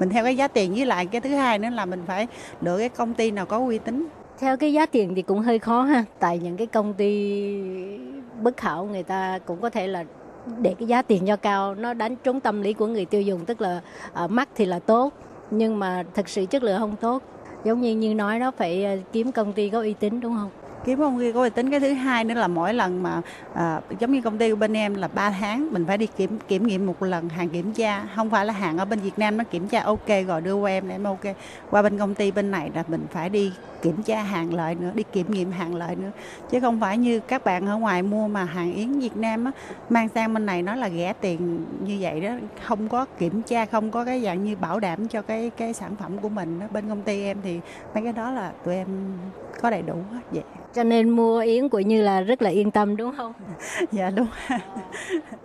Mình theo cái giá tiền với lại cái thứ hai nữa là mình phải lựa cái công ty nào có uy tín theo cái giá tiền thì cũng hơi khó ha, tại những cái công ty bất khảo người ta cũng có thể là để cái giá tiền cho cao nó đánh trúng tâm lý của người tiêu dùng tức là à, mắc thì là tốt nhưng mà thực sự chất lượng không tốt. Giống như như nói đó phải ờ, kiếm công ty có uy tín đúng không? Kiếm công ty có uy tín cái thứ hai nữa là mỗi lần mà à, giống như công ty của bên em là 3 tháng mình phải đi kiểm kiểm nghiệm một lần hàng kiểm tra. Không phải là hàng ở bên Việt Nam nó kiểm tra ok rồi đưa qua em để em ok. Qua bên công ty bên này là mình phải đi kiểm tra hàng lợi nữa đi kiểm nghiệm hàng lợi nữa. Chứ không phải như các bạn ở ngoài mua mà hàng yến Việt Nam á mang sang bên này nó là rẻ tiền như vậy đó. Không có kiểm tra không có cái dạng như bảo đảm cho cái cái sản phẩm của mình đó. bên công ty em thì mấy cái đó là tụi em có đầy đủ hết. Vậy cho nên mua yến của như là rất là yên tâm đúng không? Dạ đúng.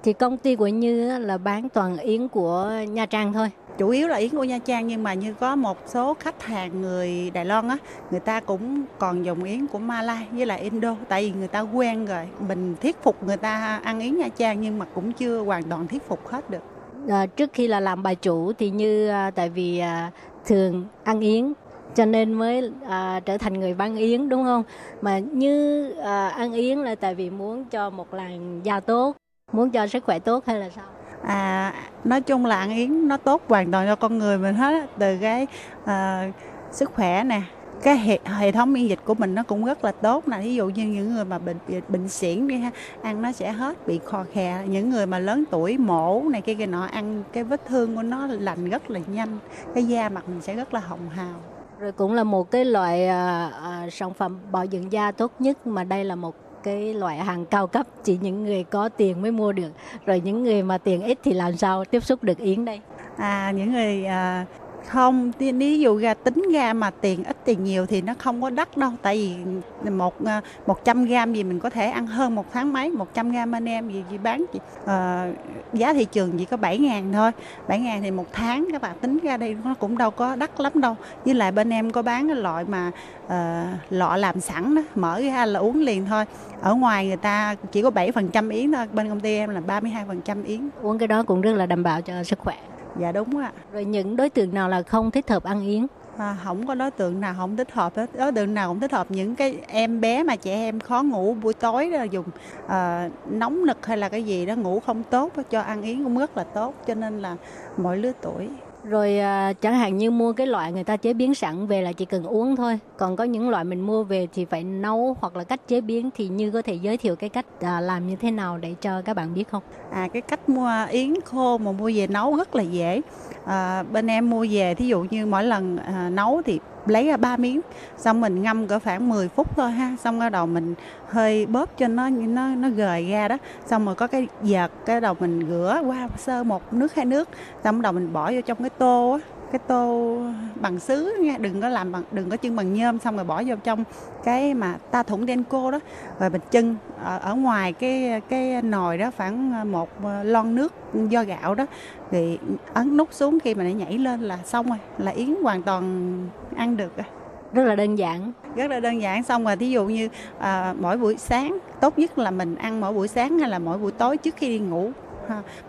Thì công ty của như là bán toàn yến của nha trang thôi. Chủ yếu là yến của Nha Trang nhưng mà như có một số khách hàng người Đài Loan á người ta cũng còn dùng yến của Malai với lại Indo tại vì người ta quen rồi. Mình thuyết phục người ta ăn yến Nha Trang nhưng mà cũng chưa hoàn toàn thuyết phục hết được. À, trước khi là làm bà chủ thì như à, tại vì à, thường ăn yến cho nên mới à, trở thành người văn yến đúng không? Mà như à, ăn yến là tại vì muốn cho một làn da tốt muốn cho sức khỏe tốt hay là sao? À nói chung là ăn yến nó tốt hoàn toàn cho con người mình hết từ cái à, sức khỏe nè cái hệ, hệ thống miễn dịch của mình nó cũng rất là tốt nè. Ví dụ như những người mà bệnh bệnh xỉn đi ha ăn nó sẽ hết bị khò khè. Những người mà lớn tuổi mổ này kia kia nọ ăn cái vết thương của nó lành rất là nhanh cái da mặt mình sẽ rất là hồng hào rồi cũng là một cái loại à, à, sản phẩm bảo dưỡng da tốt nhất mà đây là một cái loại hàng cao cấp. Chỉ những người có tiền mới mua được. Rồi những người mà tiền ít thì làm sao tiếp xúc được yến đây? À những người à, không ví dụ ra tính ra mà tiền ít tiền nhiều thì nó không có đắt đâu. Tại vì một ờ, một 100 gram gì mình có thể ăn hơn một tháng mấy? 100 gram anh em gì gì bán chỉ, ờ, giá thị trường chỉ có 7 ngàn thôi. 7 ngàn thì một tháng các bạn tính ra đây nó cũng đâu có đắt lắm đâu. Với lại bên em có bán cái loại mà ờ, lọ làm sẵn đó mở ra là uống liền thôi. Ở ngoài người ta chỉ có 7% yến thôi bên công ty em là 32% yến. Uống cái đó cũng rất là đảm bảo cho sức khỏe dạ đúng ạ. Rồi những đối tượng nào là không thích hợp ăn yến? À, không có đối tượng nào không thích hợp hết. Đối tượng nào cũng thích hợp những cái em bé mà trẻ em khó ngủ buổi tối đó dùng à, nóng nực hay là cái gì đó ngủ không tốt cho ăn yến cũng rất là tốt cho nên là mọi lứa tuổi rồi à, chẳng hạn như mua cái loại người ta chế biến sẵn về là chỉ cần uống thôi. Còn có những loại mình mua về thì phải nấu hoặc là cách chế biến thì như có thể giới thiệu cái cách à, làm như thế nào để cho các bạn biết không? À cái cách mua yến khô mà mua về nấu rất là dễ. À, bên em mua về thí dụ như mỗi lần à, nấu thì lấy ra ba miếng, xong mình ngâm cỡ khoảng 10 phút thôi ha. Xong bắt đầu mình hơi bóp cho nó nó nó gời ra đó. Xong rồi có cái giật, cái đầu mình rửa qua sơ một nước hai nước. Xong bắt đầu mình bỏ vô trong cái tô á cái tô bằng sứ nha đừng có làm bằng đừng có chưng bằng nhôm xong rồi bỏ vô trong cái mà ta thủng đen cô đó. Rồi mình chưng ở, ở ngoài cái cái nồi đó khoảng một lon nước do gạo đó. Thì ấn nút xuống khi mà nó nhảy lên là xong rồi là yến hoàn toàn ăn được rồi. Rất là đơn giản. Rất là đơn giản xong rồi thí dụ như à, mỗi buổi sáng tốt nhất là mình ăn mỗi buổi sáng hay là mỗi buổi tối trước khi đi ngủ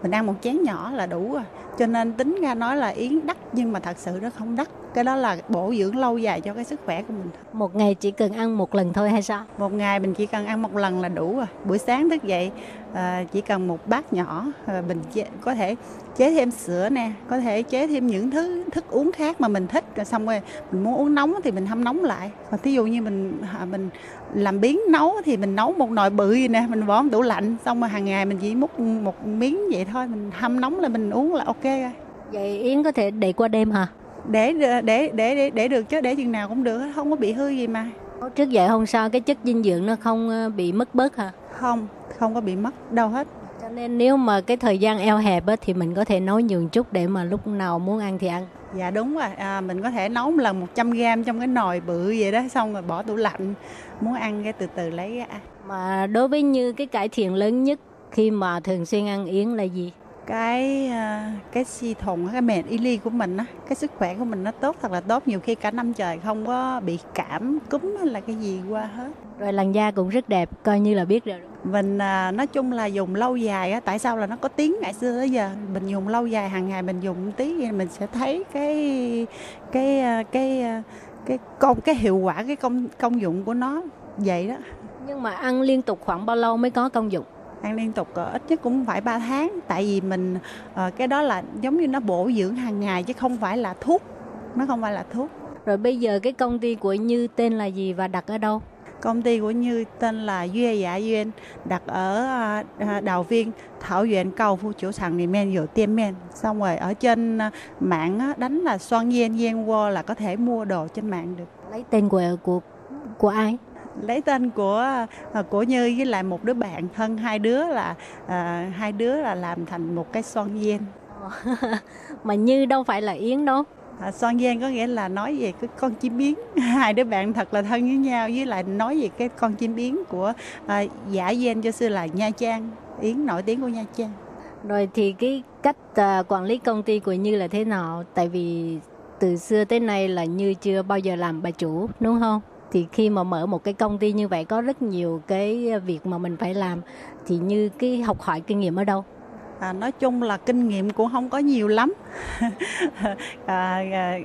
mình ăn một chén nhỏ là đủ rồi. Cho nên tính ra nói là yến đắt, nhưng mà thật sự nó không đắt cái đó là bổ dưỡng lâu dài cho cái sức khỏe của mình. Một ngày chỉ cần ăn một lần thôi hay sao? Một ngày mình chỉ cần ăn một lần là đủ rồi. Buổi sáng thức dậy à, chỉ cần một bát nhỏ à, mình chế, có thể chế thêm sữa nè có thể chế thêm những thứ thức uống khác mà mình thích. Rồi xong rồi mình muốn uống nóng thì mình hâm nóng lại. Còn thí dụ như mình à, mình làm biến nấu thì mình nấu một nồi bự gì nè mình bỏ tủ lạnh. Xong rồi hàng ngày mình chỉ múc một miếng vậy thôi mình hâm nóng là mình uống là ok rồi. Vậy yến có thể để qua đêm hả để để để để được chứ để chừng nào cũng được không có bị hư gì mà. Trước vậy hôm sau cái chất dinh dưỡng nó không ờ, bị mất bớt hả? Không không có bị mất đâu hết. Cho nên nếu mà cái thời gian eo hẹp á, thì mình có thể nấu nhiều chút để mà lúc nào muốn ăn thì ăn. Dạ đúng rồi à, mình có thể nấu một lần 100 gram trong cái nồi bự vậy đó xong rồi bỏ tủ lạnh muốn ăn cái từ từ lấy ra. Mà đối với như cái cải thiện lớn nhất khi mà thường xuyên ăn yến là gì cái à, cái si thùng cái mền y ly của mình á cái sức khỏe của mình nó tốt thật là tốt. Nhiều khi cả năm trời không có bị cảm cúm hay là cái gì qua hết. Rồi làn da cũng rất đẹp coi như là biết rồi mình à, nói chung là dùng lâu dài á tại sao là nó có tiếng ngày xưa tới giờ? Mình dùng lâu dài hàng ngày mình dùng tí thì mình sẽ thấy cái cái à, cái cái, cái công cái hiệu quả cái công công dụng của nó vậy đó. Nhưng mà ăn liên tục khoảng bao lâu mới có công dụng ăn liên tục ít nhất cũng phải 3 tháng. Tại vì mình uh, cái đó là giống như nó bổ dưỡng hàng ngày chứ không phải là thuốc. Nó không phải là thuốc. Rồi bây giờ cái công ty của Như tên là gì và đặt ở đâu? Công ty của Như tên là Duy Dạ Duyên đặt ở uh, Đào Viên Thảo Duyện cầu phu chủ sàng thì men dụ tiêm men xong rồi ở trên mạng đánh là Xoan Yen Yen Wo là có thể mua đồ trên mạng được. Lấy tên của của của ai lấy tên của à, của Như với lại một đứa bạn thân hai đứa là à, hai đứa là làm thành một cái son gen. Mà Như đâu phải là Yến đâu. À, son gen có nghĩa là nói về cái con chim biến. Hai đứa bạn thật là thân với nhau với lại nói về cái con chim biến của à, giả gen cho xưa là nha trang. Yến nổi tiếng của nha trang. Rồi thì cái cách uh, quản lý công ty của như là thế nào? Tại vì từ xưa tới nay là như chưa bao giờ làm bà chủ đúng không thì khi mà mở một cái công ty như vậy có rất nhiều cái việc mà mình phải làm. Thì như cái học hỏi kinh nghiệm ở đâu? À, nói chung là kinh nghiệm cũng không có nhiều lắm. À, à,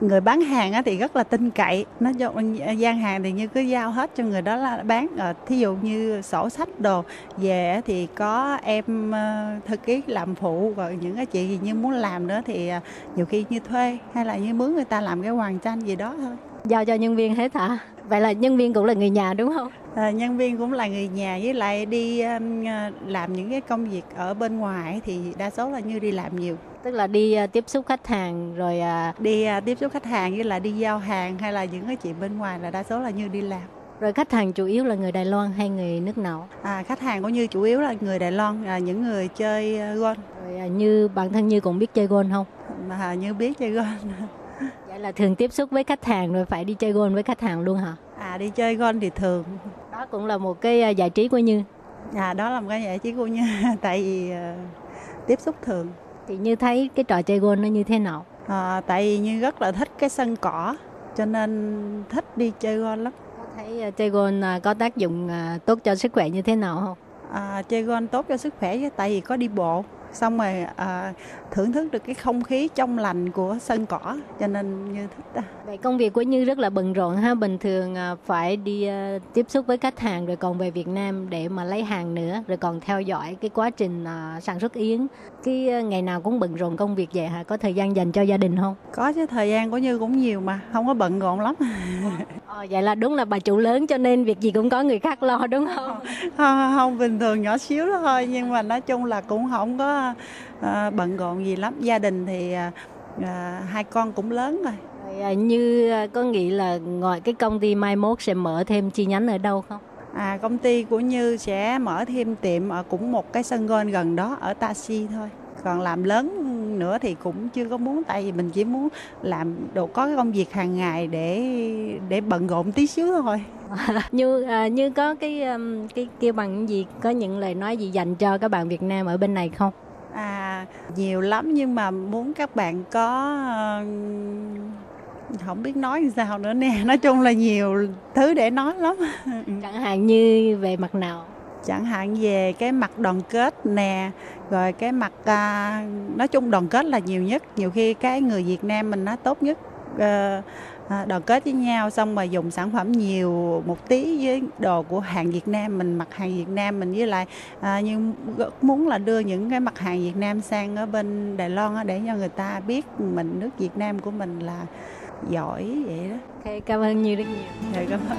người bán hàng thì rất là tin cậy. Nó cho gian hàng thì như cứ giao hết cho người đó là bán. Ờ, thí dụ như sổ sách đồ về thì có em ờ, thư ký làm phụ rồi những cái chị gì như muốn làm nữa thì ờ, nhiều khi như thuê hay là như mướn người ta làm cái hoàn tranh gì đó thôi giao cho nhân viên hết hả vậy là nhân viên cũng là người nhà đúng không à, nhân viên cũng là người nhà với lại đi um, làm những cái công việc ở bên ngoài thì đa số là như đi làm nhiều tức là đi uh, tiếp xúc khách hàng rồi uh... đi uh, tiếp xúc khách hàng với lại đi giao hàng hay là những cái chuyện bên ngoài là đa số là như đi làm rồi khách hàng chủ yếu là người Đài Loan hay người nước nào? À, khách hàng của Như chủ yếu là người Đài Loan, à, những người chơi golf. Rồi à, Như bản thân Như cũng biết chơi golf không? Mà Như biết chơi golf. Là thường tiếp xúc với khách hàng rồi phải đi chơi golf với khách hàng luôn hả? À đi chơi golf thì thường. Đó cũng là một cái à, giải trí của Như. À đó là một cái giải trí của Như tại vì uh, tiếp xúc thường. Thì Như thấy cái trò chơi golf nó như thế nào? À, tại vì Như rất là thích cái sân cỏ cho nên thích đi chơi golf lắm. Thấy uh, chơi golf uh, có tác dụng tốt cho sức khỏe như thế nào không? À, chơi golf tốt cho sức khỏe chứ tại vì có đi bộ xong rồi à, thưởng thức được cái không khí trong lành của sân cỏ cho nên như thích đó. Vậy công việc của Như rất là bận rộn ha, bình thường à, phải đi à, tiếp xúc với khách hàng rồi còn về Việt Nam để mà lấy hàng nữa, rồi còn theo dõi cái quá trình à, sản xuất yến. Cái ngày nào cũng bận rộn công việc vậy hả? Có thời gian dành cho gia đình không? Có chứ thời gian của Như cũng nhiều mà, không có bận rộn lắm. Ờ, vậy là đúng là bà chủ lớn cho nên việc gì cũng có người khác lo đúng không? không, không bình thường nhỏ xíu đó thôi nhưng mà nói chung là cũng không có à, bận rộn gì lắm. Gia đình thì à, à, hai con cũng lớn rồi. Rồi như có nghĩ là ngoài cái công ty mai mốt sẽ mở thêm chi nhánh ở đâu không? À công ty của như sẽ mở thêm tiệm ở cũng một cái sân golf gần đó ở taxi thôi. Còn làm lớn nữa thì cũng chưa có muốn tại vì mình chỉ muốn làm đồ có cái công việc hàng ngày để để bận rộn tí xíu thôi. Như à, như có cái cái kêu bằng gì có những lời nói gì dành cho các bạn Việt Nam ở bên này không à nhiều lắm nhưng mà muốn các bạn có không biết nói sao nữa nè. Nói chung là nhiều thứ để nói lắm. Chẳng hạn như về mặt nào? Chẳng hạn về cái mặt đoàn kết nè rồi cái mặt à, nói chung đoàn kết là nhiều nhất. Nhiều khi cái người Việt Nam mình nó tốt nhất à, à, đoàn kết với nhau xong mà dùng sản phẩm nhiều một tí với đồ của hàng Việt Nam mình mặt hàng Việt Nam mình với lại à, nhưng muốn là đưa những cái mặt hàng Việt Nam sang ở bên Đài Loan để cho người ta biết mình nước Việt Nam của mình là giỏi vậy đó. Okay, cảm ơn nhiều rất nhiều. Dạ, cảm ơn.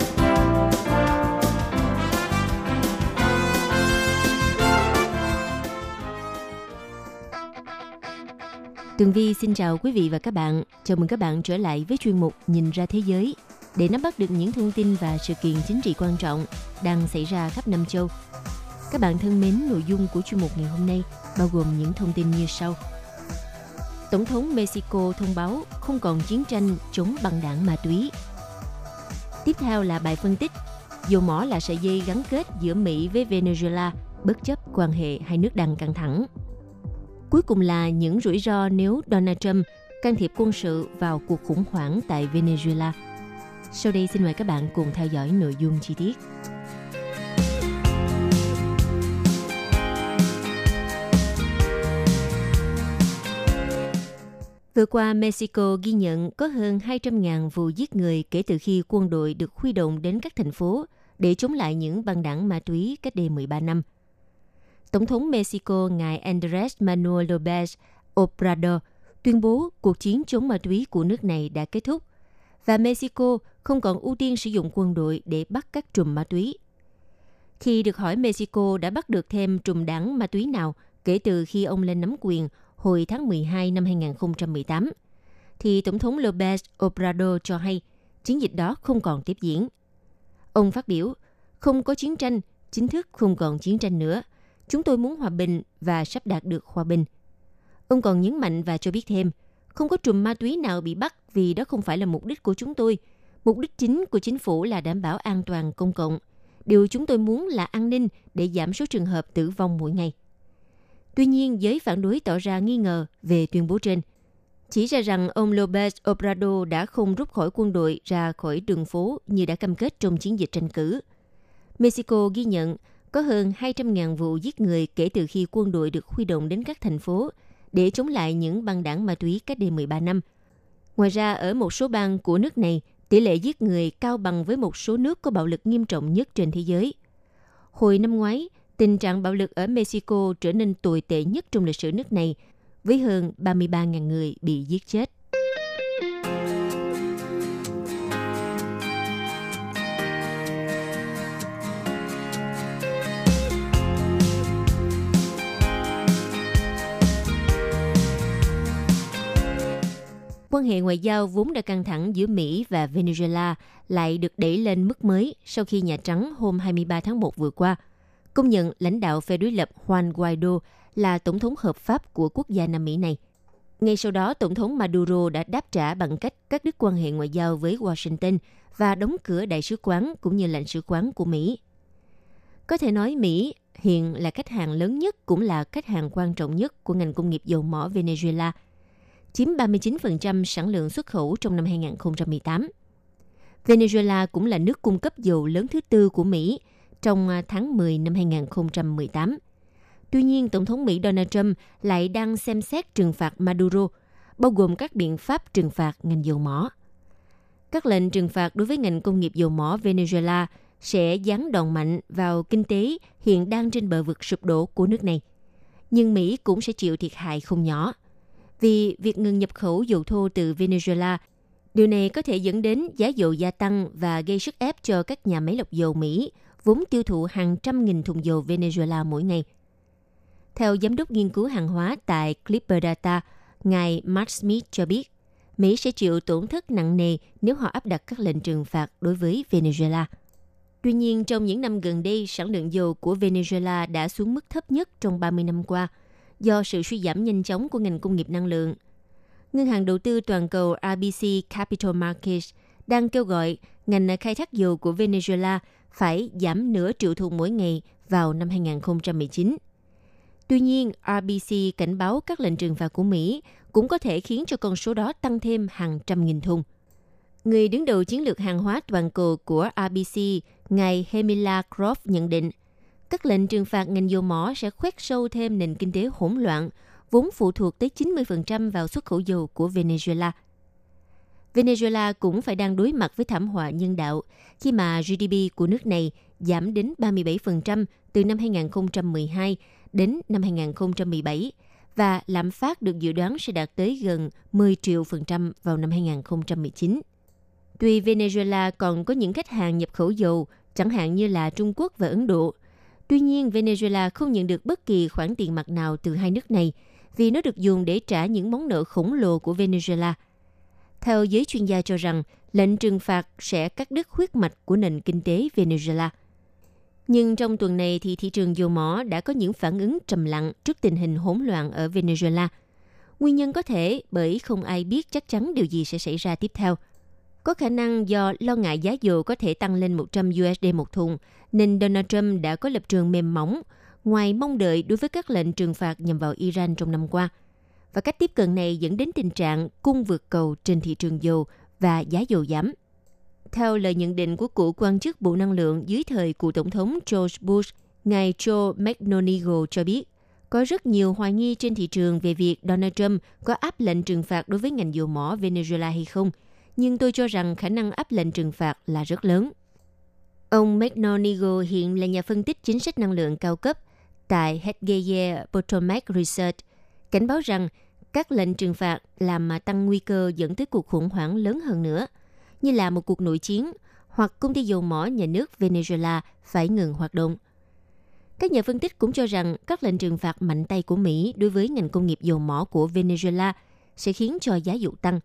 Tường Vi xin chào quý vị và các bạn. Chào mừng các bạn trở lại với chuyên mục Nhìn ra thế giới để nắm bắt được những thông tin và sự kiện chính trị quan trọng đang xảy ra khắp năm châu. Các bạn thân mến, nội dung của chuyên mục ngày hôm nay bao gồm những thông tin như sau. Tổng thống Mexico thông báo không còn chiến tranh chống băng đảng ma túy. Tiếp theo là bài phân tích dầu mỏ là sợi dây gắn kết giữa Mỹ với Venezuela bất chấp quan hệ hai nước đang căng thẳng. Cuối cùng là những rủi ro nếu Donald Trump can thiệp quân sự vào cuộc khủng hoảng tại Venezuela. Sau đây xin mời các bạn cùng theo dõi nội dung chi tiết. Vừa qua, Mexico ghi nhận có hơn 200.000 vụ giết người kể từ khi quân đội được huy động đến các thành phố để chống lại những băng đảng ma túy cách đây 13 năm. Tổng thống Mexico ngài Andrés Manuel López Obrador tuyên bố cuộc chiến chống ma túy của nước này đã kết thúc và Mexico không còn ưu tiên sử dụng quân đội để bắt các trùm ma túy. Khi được hỏi Mexico đã bắt được thêm trùm đảng ma túy nào kể từ khi ông lên nắm quyền hồi tháng 12 năm 2018, thì Tổng thống López Obrador cho hay chiến dịch đó không còn tiếp diễn. Ông phát biểu, không có chiến tranh, chính thức không còn chiến tranh nữa. Chúng tôi muốn hòa bình và sắp đạt được hòa bình. Ông còn nhấn mạnh và cho biết thêm, không có trùm ma túy nào bị bắt vì đó không phải là mục đích của chúng tôi. Mục đích chính của chính phủ là đảm bảo an toàn công cộng. Điều chúng tôi muốn là an ninh để giảm số trường hợp tử vong mỗi ngày. Tuy nhiên, giới phản đối tỏ ra nghi ngờ về tuyên bố trên. Chỉ ra rằng ông López Obrador đã không rút khỏi quân đội ra khỏi đường phố như đã cam kết trong chiến dịch tranh cử. Mexico ghi nhận có hơn 200.000 vụ giết người kể từ khi quân đội được huy động đến các thành phố để chống lại những băng đảng ma túy cách đây 13 năm. Ngoài ra, ở một số bang của nước này, tỷ lệ giết người cao bằng với một số nước có bạo lực nghiêm trọng nhất trên thế giới. Hồi năm ngoái, tình trạng bạo lực ở Mexico trở nên tồi tệ nhất trong lịch sử nước này, với hơn 33.000 người bị giết chết. Quan hệ ngoại giao vốn đã căng thẳng giữa Mỹ và Venezuela lại được đẩy lên mức mới sau khi Nhà Trắng hôm 23 tháng 1 vừa qua công nhận lãnh đạo phe đối lập Juan Guaido là tổng thống hợp pháp của quốc gia Nam Mỹ này. Ngay sau đó, Tổng thống Maduro đã đáp trả bằng cách cắt đứt quan hệ ngoại giao với Washington và đóng cửa đại sứ quán cũng như lãnh sứ quán của Mỹ. Có thể nói Mỹ hiện là khách hàng lớn nhất cũng là khách hàng quan trọng nhất của ngành công nghiệp dầu mỏ Venezuela – chiếm 39% sản lượng xuất khẩu trong năm 2018. Venezuela cũng là nước cung cấp dầu lớn thứ tư của Mỹ trong à, tháng 10 năm 2018. Tuy nhiên, Tổng thống Mỹ Donald Trump lại đang xem xét trừng phạt Maduro, bao gồm các biện pháp trừng phạt ngành dầu mỏ. các lệnh trừng phạt đối với ngành công nghiệp dầu mỏ Venezuela sẽ giáng đòn mạnh vào kinh tế hiện đang trên bờ vực sụp đổ của nước này. Nhưng Mỹ cũng sẽ chịu thiệt hại không nhỏ. Vì việc ngừng nhập khẩu dầu thô từ Venezuela, điều này có thể dẫn đến giá dầu gia tăng và gây sức ép cho các nhà máy lọc dầu Mỹ vốn tiêu thụ hàng trăm nghìn thùng dầu Venezuela mỗi ngày. Theo giám đốc nghiên cứu hàng hóa tại Clipper Data, ngài Mark Smith cho biết, Mỹ sẽ chịu tổn thất nặng nề nếu họ áp đặt các lệnh trừng phạt đối với Venezuela. Tuy nhiên, trong những năm gần đây, sản lượng dầu của Venezuela đã xuống mức thấp nhất trong 30 năm qua do sự suy giảm nhanh chóng của ngành công nghiệp năng lượng. Ngân hàng đầu tư toàn cầu RBC Capital Markets đang kêu gọi ngành khai thác dầu của Venezuela phải giảm nửa triệu thùng mỗi ngày vào năm 2019. Tuy nhiên, RBC cảnh báo các lệnh trừng phạt của Mỹ cũng có thể khiến cho con số đó tăng thêm hàng trăm nghìn thùng. Người đứng đầu chiến lược hàng hóa toàn cầu của RBC, ngài Hemila Croft nhận định, các lệnh trừng phạt ngành dầu mỏ sẽ khoét sâu thêm nền kinh tế hỗn loạn, vốn phụ thuộc tới 90% vào xuất khẩu dầu của Venezuela. Venezuela cũng phải đang đối mặt với thảm họa nhân đạo khi mà GDP của nước này giảm đến 37% từ năm 2012 đến năm 2017 và lạm phát được dự đoán sẽ đạt tới gần 10 triệu phần trăm vào năm 2019. Tuy Venezuela còn có những khách hàng nhập khẩu dầu, chẳng hạn như là Trung Quốc và Ấn Độ, tuy nhiên Venezuela không nhận được bất kỳ khoản tiền mặt nào từ hai nước này vì nó được dùng để trả những món nợ khổng lồ của Venezuela. Theo giới chuyên gia cho rằng, lệnh trừng phạt sẽ cắt đứt huyết mạch của nền kinh tế Venezuela – nhưng trong tuần này thì thị trường dầu mỏ đã có những phản ứng trầm lặng trước tình hình hỗn loạn ở Venezuela. Nguyên nhân có thể bởi không ai biết chắc chắn điều gì sẽ xảy ra tiếp theo. Có khả năng do lo ngại giá dầu có thể tăng lên 100 USD một thùng, nên Donald Trump đã có lập trường mềm mỏng, ngoài mong đợi đối với các lệnh trừng phạt nhằm vào Iran trong năm qua. Và cách tiếp cận này dẫn đến tình trạng cung vượt cầu trên thị trường dầu và giá dầu giảm. Theo lời nhận định của cựu quan chức Bộ Năng lượng dưới thời cựu Tổng thống George Bush, ngài Joe McNonigal cho biết, có rất nhiều hoài nghi trên thị trường về việc Donald Trump có áp lệnh trừng phạt đối với ngành dầu mỏ Venezuela hay không, nhưng tôi cho rằng khả năng áp lệnh trừng phạt là rất lớn. Ông McGonigal hiện là nhà phân tích chính sách năng lượng cao cấp tại Hedgeye Potomac Research, cảnh báo rằng các lệnh trừng phạt làm mà tăng nguy cơ dẫn tới cuộc khủng hoảng lớn hơn nữa – như là một cuộc nội chiến hoặc công ty dầu mỏ nhà nước Venezuela phải ngừng hoạt động. Các nhà phân tích cũng cho rằng các lệnh trừng phạt mạnh tay của Mỹ đối với ngành công nghiệp dầu mỏ của Venezuela sẽ khiến cho giá dầu tăng.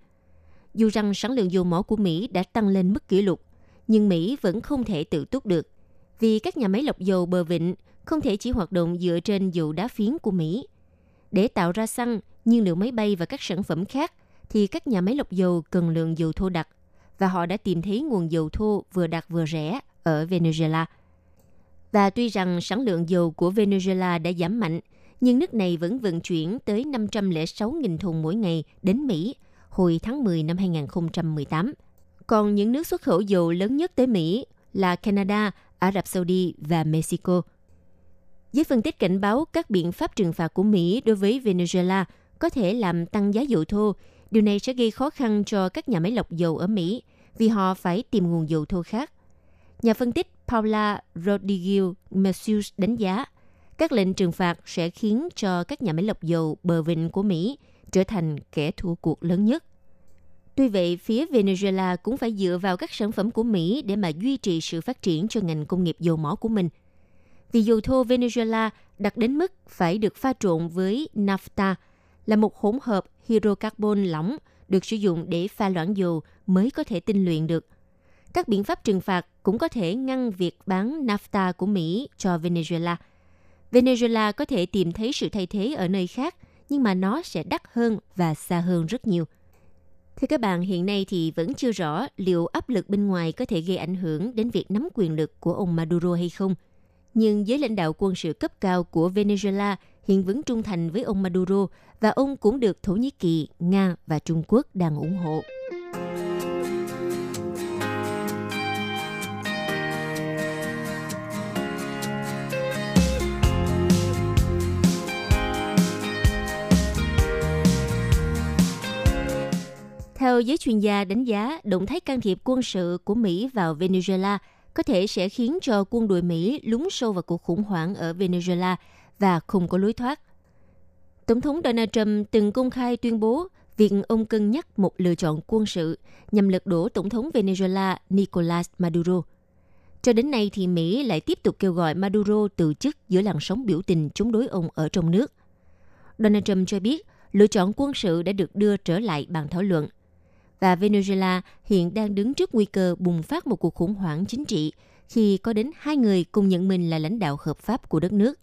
Dù rằng sản lượng dầu mỏ của Mỹ đã tăng lên mức kỷ lục, nhưng Mỹ vẫn không thể tự túc được vì các nhà máy lọc dầu bờ vịnh không thể chỉ hoạt động dựa trên dầu đá phiến của Mỹ. Để tạo ra xăng, nhiên liệu máy bay và các sản phẩm khác, thì các nhà máy lọc dầu cần lượng dầu thô đặc và họ đã tìm thấy nguồn dầu thô vừa đặc vừa rẻ ở Venezuela. Và tuy rằng sản lượng dầu của Venezuela đã giảm mạnh, nhưng nước này vẫn vận chuyển tới 506.000 thùng mỗi ngày đến Mỹ hồi tháng 10 năm 2018. Còn những nước xuất khẩu dầu lớn nhất tới Mỹ là Canada, Ả Rập Saudi và Mexico. Giới phân tích cảnh báo các biện pháp trừng phạt của Mỹ đối với Venezuela có thể làm tăng giá dầu thô Điều này sẽ gây khó khăn cho các nhà máy lọc dầu ở Mỹ vì họ phải tìm nguồn dầu thô khác. Nhà phân tích Paula Rodriguez Matthews đánh giá các lệnh trừng phạt sẽ khiến cho các nhà máy lọc dầu bờ vịnh của Mỹ trở thành kẻ thua cuộc lớn nhất. Tuy vậy, phía Venezuela cũng phải dựa vào các sản phẩm của Mỹ để mà duy trì sự phát triển cho ngành công nghiệp dầu mỏ của mình. Vì dầu thô Venezuela đặt đến mức phải được pha trộn với NAFTA là một hỗn hợp hydrocarbon lỏng được sử dụng để pha loãng dầu mới có thể tinh luyện được. Các biện pháp trừng phạt cũng có thể ngăn việc bán NAFTA của Mỹ cho Venezuela. Venezuela có thể tìm thấy sự thay thế ở nơi khác, nhưng mà nó sẽ đắt hơn và xa hơn rất nhiều. Thưa các bạn, hiện nay thì vẫn chưa rõ liệu áp lực bên ngoài có thể gây ảnh hưởng đến việc nắm quyền lực của ông Maduro hay không. Nhưng giới lãnh đạo quân sự cấp cao của Venezuela hiện vẫn trung thành với ông Maduro và ông cũng được Thổ Nhĩ Kỳ, Nga và Trung Quốc đang ủng hộ. Theo giới chuyên gia đánh giá, động thái can thiệp quân sự của Mỹ vào Venezuela có thể sẽ khiến cho quân đội Mỹ lún sâu vào cuộc khủng hoảng ở Venezuela và không có lối thoát. Tổng thống Donald Trump từng công khai tuyên bố việc ông cân nhắc một lựa chọn quân sự nhằm lật đổ Tổng thống Venezuela Nicolas Maduro. Cho đến nay thì Mỹ lại tiếp tục kêu gọi Maduro từ chức giữa làn sóng biểu tình chống đối ông ở trong nước. Donald Trump cho biết lựa chọn quân sự đã được đưa trở lại bàn thảo luận. Và Venezuela hiện đang đứng trước nguy cơ bùng phát một cuộc khủng hoảng chính trị khi có đến hai người cùng nhận mình là lãnh đạo hợp pháp của đất nước.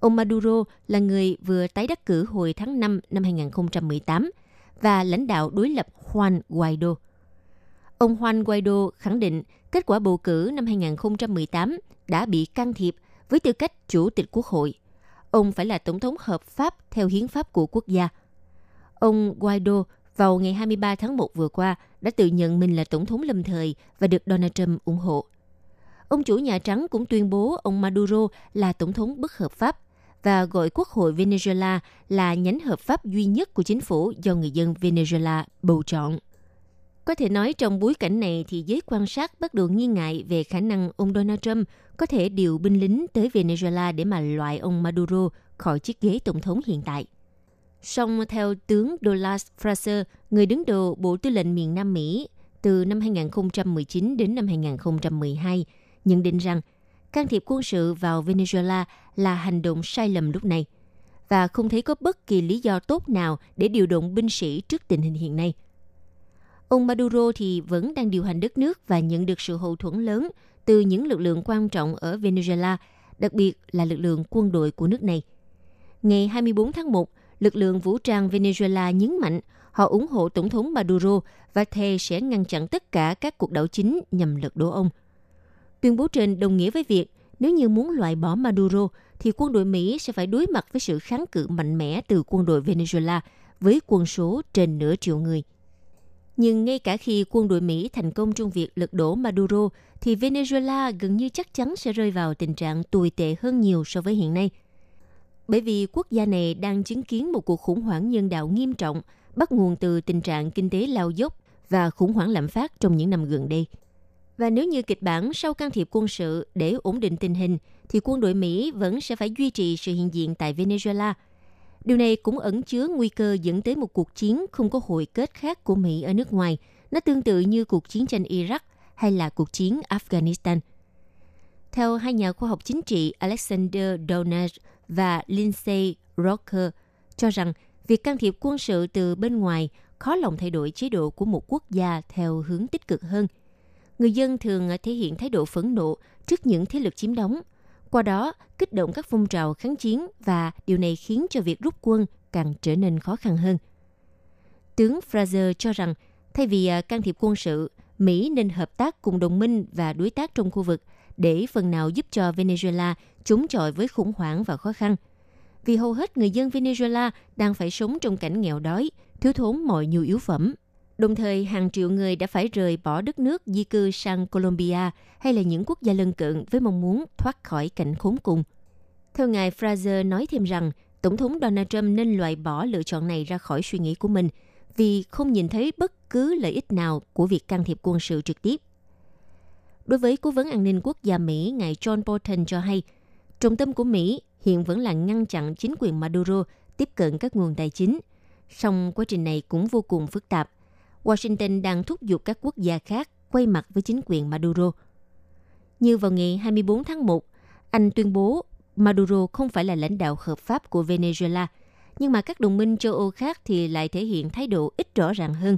Ông Maduro là người vừa tái đắc cử hồi tháng 5 năm 2018 và lãnh đạo đối lập Juan Guaido. Ông Juan Guaido khẳng định kết quả bầu cử năm 2018 đã bị can thiệp với tư cách chủ tịch quốc hội. Ông phải là tổng thống hợp pháp theo hiến pháp của quốc gia. Ông Guaido vào ngày 23 tháng 1 vừa qua, đã tự nhận mình là tổng thống lâm thời và được Donald Trump ủng hộ. Ông chủ Nhà Trắng cũng tuyên bố ông Maduro là tổng thống bất hợp pháp và gọi Quốc hội Venezuela là nhánh hợp pháp duy nhất của chính phủ do người dân Venezuela bầu chọn. Có thể nói trong bối cảnh này thì giới quan sát bắt đầu nghi ngại về khả năng ông Donald Trump có thể điều binh lính tới Venezuela để mà loại ông Maduro khỏi chiếc ghế tổng thống hiện tại. Song theo tướng Douglas Fraser, người đứng đầu Bộ Tư lệnh miền Nam Mỹ từ năm 2019 đến năm 2012, nhận định rằng can thiệp quân sự vào Venezuela là hành động sai lầm lúc này và không thấy có bất kỳ lý do tốt nào để điều động binh sĩ trước tình hình hiện nay. Ông Maduro thì vẫn đang điều hành đất nước và nhận được sự hậu thuẫn lớn từ những lực lượng quan trọng ở Venezuela, đặc biệt là lực lượng quân đội của nước này. Ngày 24 tháng 1, lực lượng vũ trang Venezuela nhấn mạnh họ ủng hộ Tổng thống Maduro và thề sẽ ngăn chặn tất cả các cuộc đảo chính nhằm lật đổ ông. Tuyên bố trên đồng nghĩa với việc nếu như muốn loại bỏ Maduro thì quân đội Mỹ sẽ phải đối mặt với sự kháng cự mạnh mẽ từ quân đội Venezuela với quân số trên nửa triệu người. Nhưng ngay cả khi quân đội Mỹ thành công trong việc lật đổ Maduro, thì Venezuela gần như chắc chắn sẽ rơi vào tình trạng tồi tệ hơn nhiều so với hiện nay. Bởi vì quốc gia này đang chứng kiến một cuộc khủng hoảng nhân đạo nghiêm trọng, bắt nguồn từ tình trạng kinh tế lao dốc và khủng hoảng lạm phát trong những năm gần đây. Và nếu như kịch bản sau can thiệp quân sự để ổn định tình hình, thì quân đội Mỹ vẫn sẽ phải duy trì sự hiện diện tại Venezuela. Điều này cũng ẩn chứa nguy cơ dẫn tới một cuộc chiến không có hồi kết khác của Mỹ ở nước ngoài. Nó tương tự như cuộc chiến tranh Iraq hay là cuộc chiến Afghanistan. Theo hai nhà khoa học chính trị Alexander Donner và Lindsay Rocker cho rằng việc can thiệp quân sự từ bên ngoài khó lòng thay đổi chế độ của một quốc gia theo hướng tích cực hơn – người dân thường thể hiện thái độ phẫn nộ trước những thế lực chiếm đóng, qua đó kích động các phong trào kháng chiến và điều này khiến cho việc rút quân càng trở nên khó khăn hơn. Tướng Fraser cho rằng thay vì à, can thiệp quân sự, Mỹ nên hợp tác cùng đồng minh và đối tác trong khu vực để phần nào giúp cho Venezuela chống chọi với khủng hoảng và khó khăn. Vì hầu hết người dân Venezuela đang phải sống trong cảnh nghèo đói, thiếu thốn mọi nhu yếu phẩm. Đồng thời, hàng triệu người đã phải rời bỏ đất nước di cư sang Colombia hay là những quốc gia lân cận với mong muốn thoát khỏi cảnh khốn cùng. Theo ngài Fraser nói thêm rằng, Tổng thống Donald Trump nên loại bỏ lựa chọn này ra khỏi suy nghĩ của mình vì không nhìn thấy bất cứ lợi ích nào của việc can thiệp quân sự trực tiếp. Đối với Cố vấn an ninh quốc gia Mỹ, ngài John Bolton cho hay, trọng tâm của Mỹ hiện vẫn là ngăn chặn chính quyền Maduro tiếp cận các nguồn tài chính. Song quá trình này cũng vô cùng phức tạp – Washington đang thúc giục các quốc gia khác quay mặt với chính quyền Maduro. Như vào ngày 24 tháng 1, Anh tuyên bố Maduro không phải là lãnh đạo hợp pháp của Venezuela, nhưng mà các đồng minh châu Âu khác thì lại thể hiện thái độ ít rõ ràng hơn.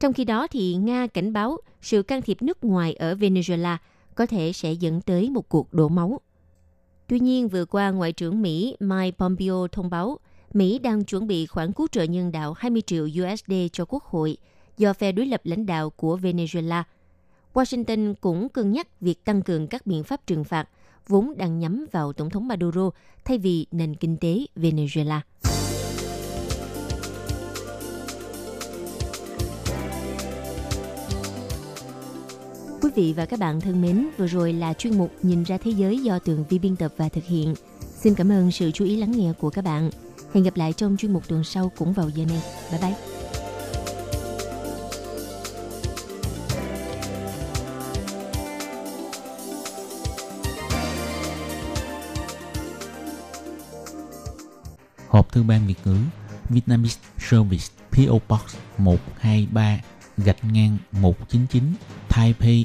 Trong khi đó thì Nga cảnh báo sự can thiệp nước ngoài ở Venezuela có thể sẽ dẫn tới một cuộc đổ máu. Tuy nhiên, vừa qua Ngoại trưởng Mỹ Mike Pompeo thông báo Mỹ đang chuẩn bị khoản cứu trợ nhân đạo 20 triệu USD cho Quốc hội do phe đối lập lãnh đạo của Venezuela. Washington cũng cân nhắc việc tăng cường các biện pháp trừng phạt vốn đang nhắm vào Tổng thống Maduro thay vì nền kinh tế Venezuela. vị và các bạn thân mến, vừa rồi là chuyên mục Nhìn ra thế giới do Tường Vi biên tập và thực hiện. Xin cảm ơn sự chú ý lắng nghe của các bạn. Hẹn gặp lại trong chuyên mục tuần sau cũng vào giờ này. Bye bye! Hộp thư ban Việt ngữ Vietnamese Service PO Box 123 gạch ngang 199 Taipei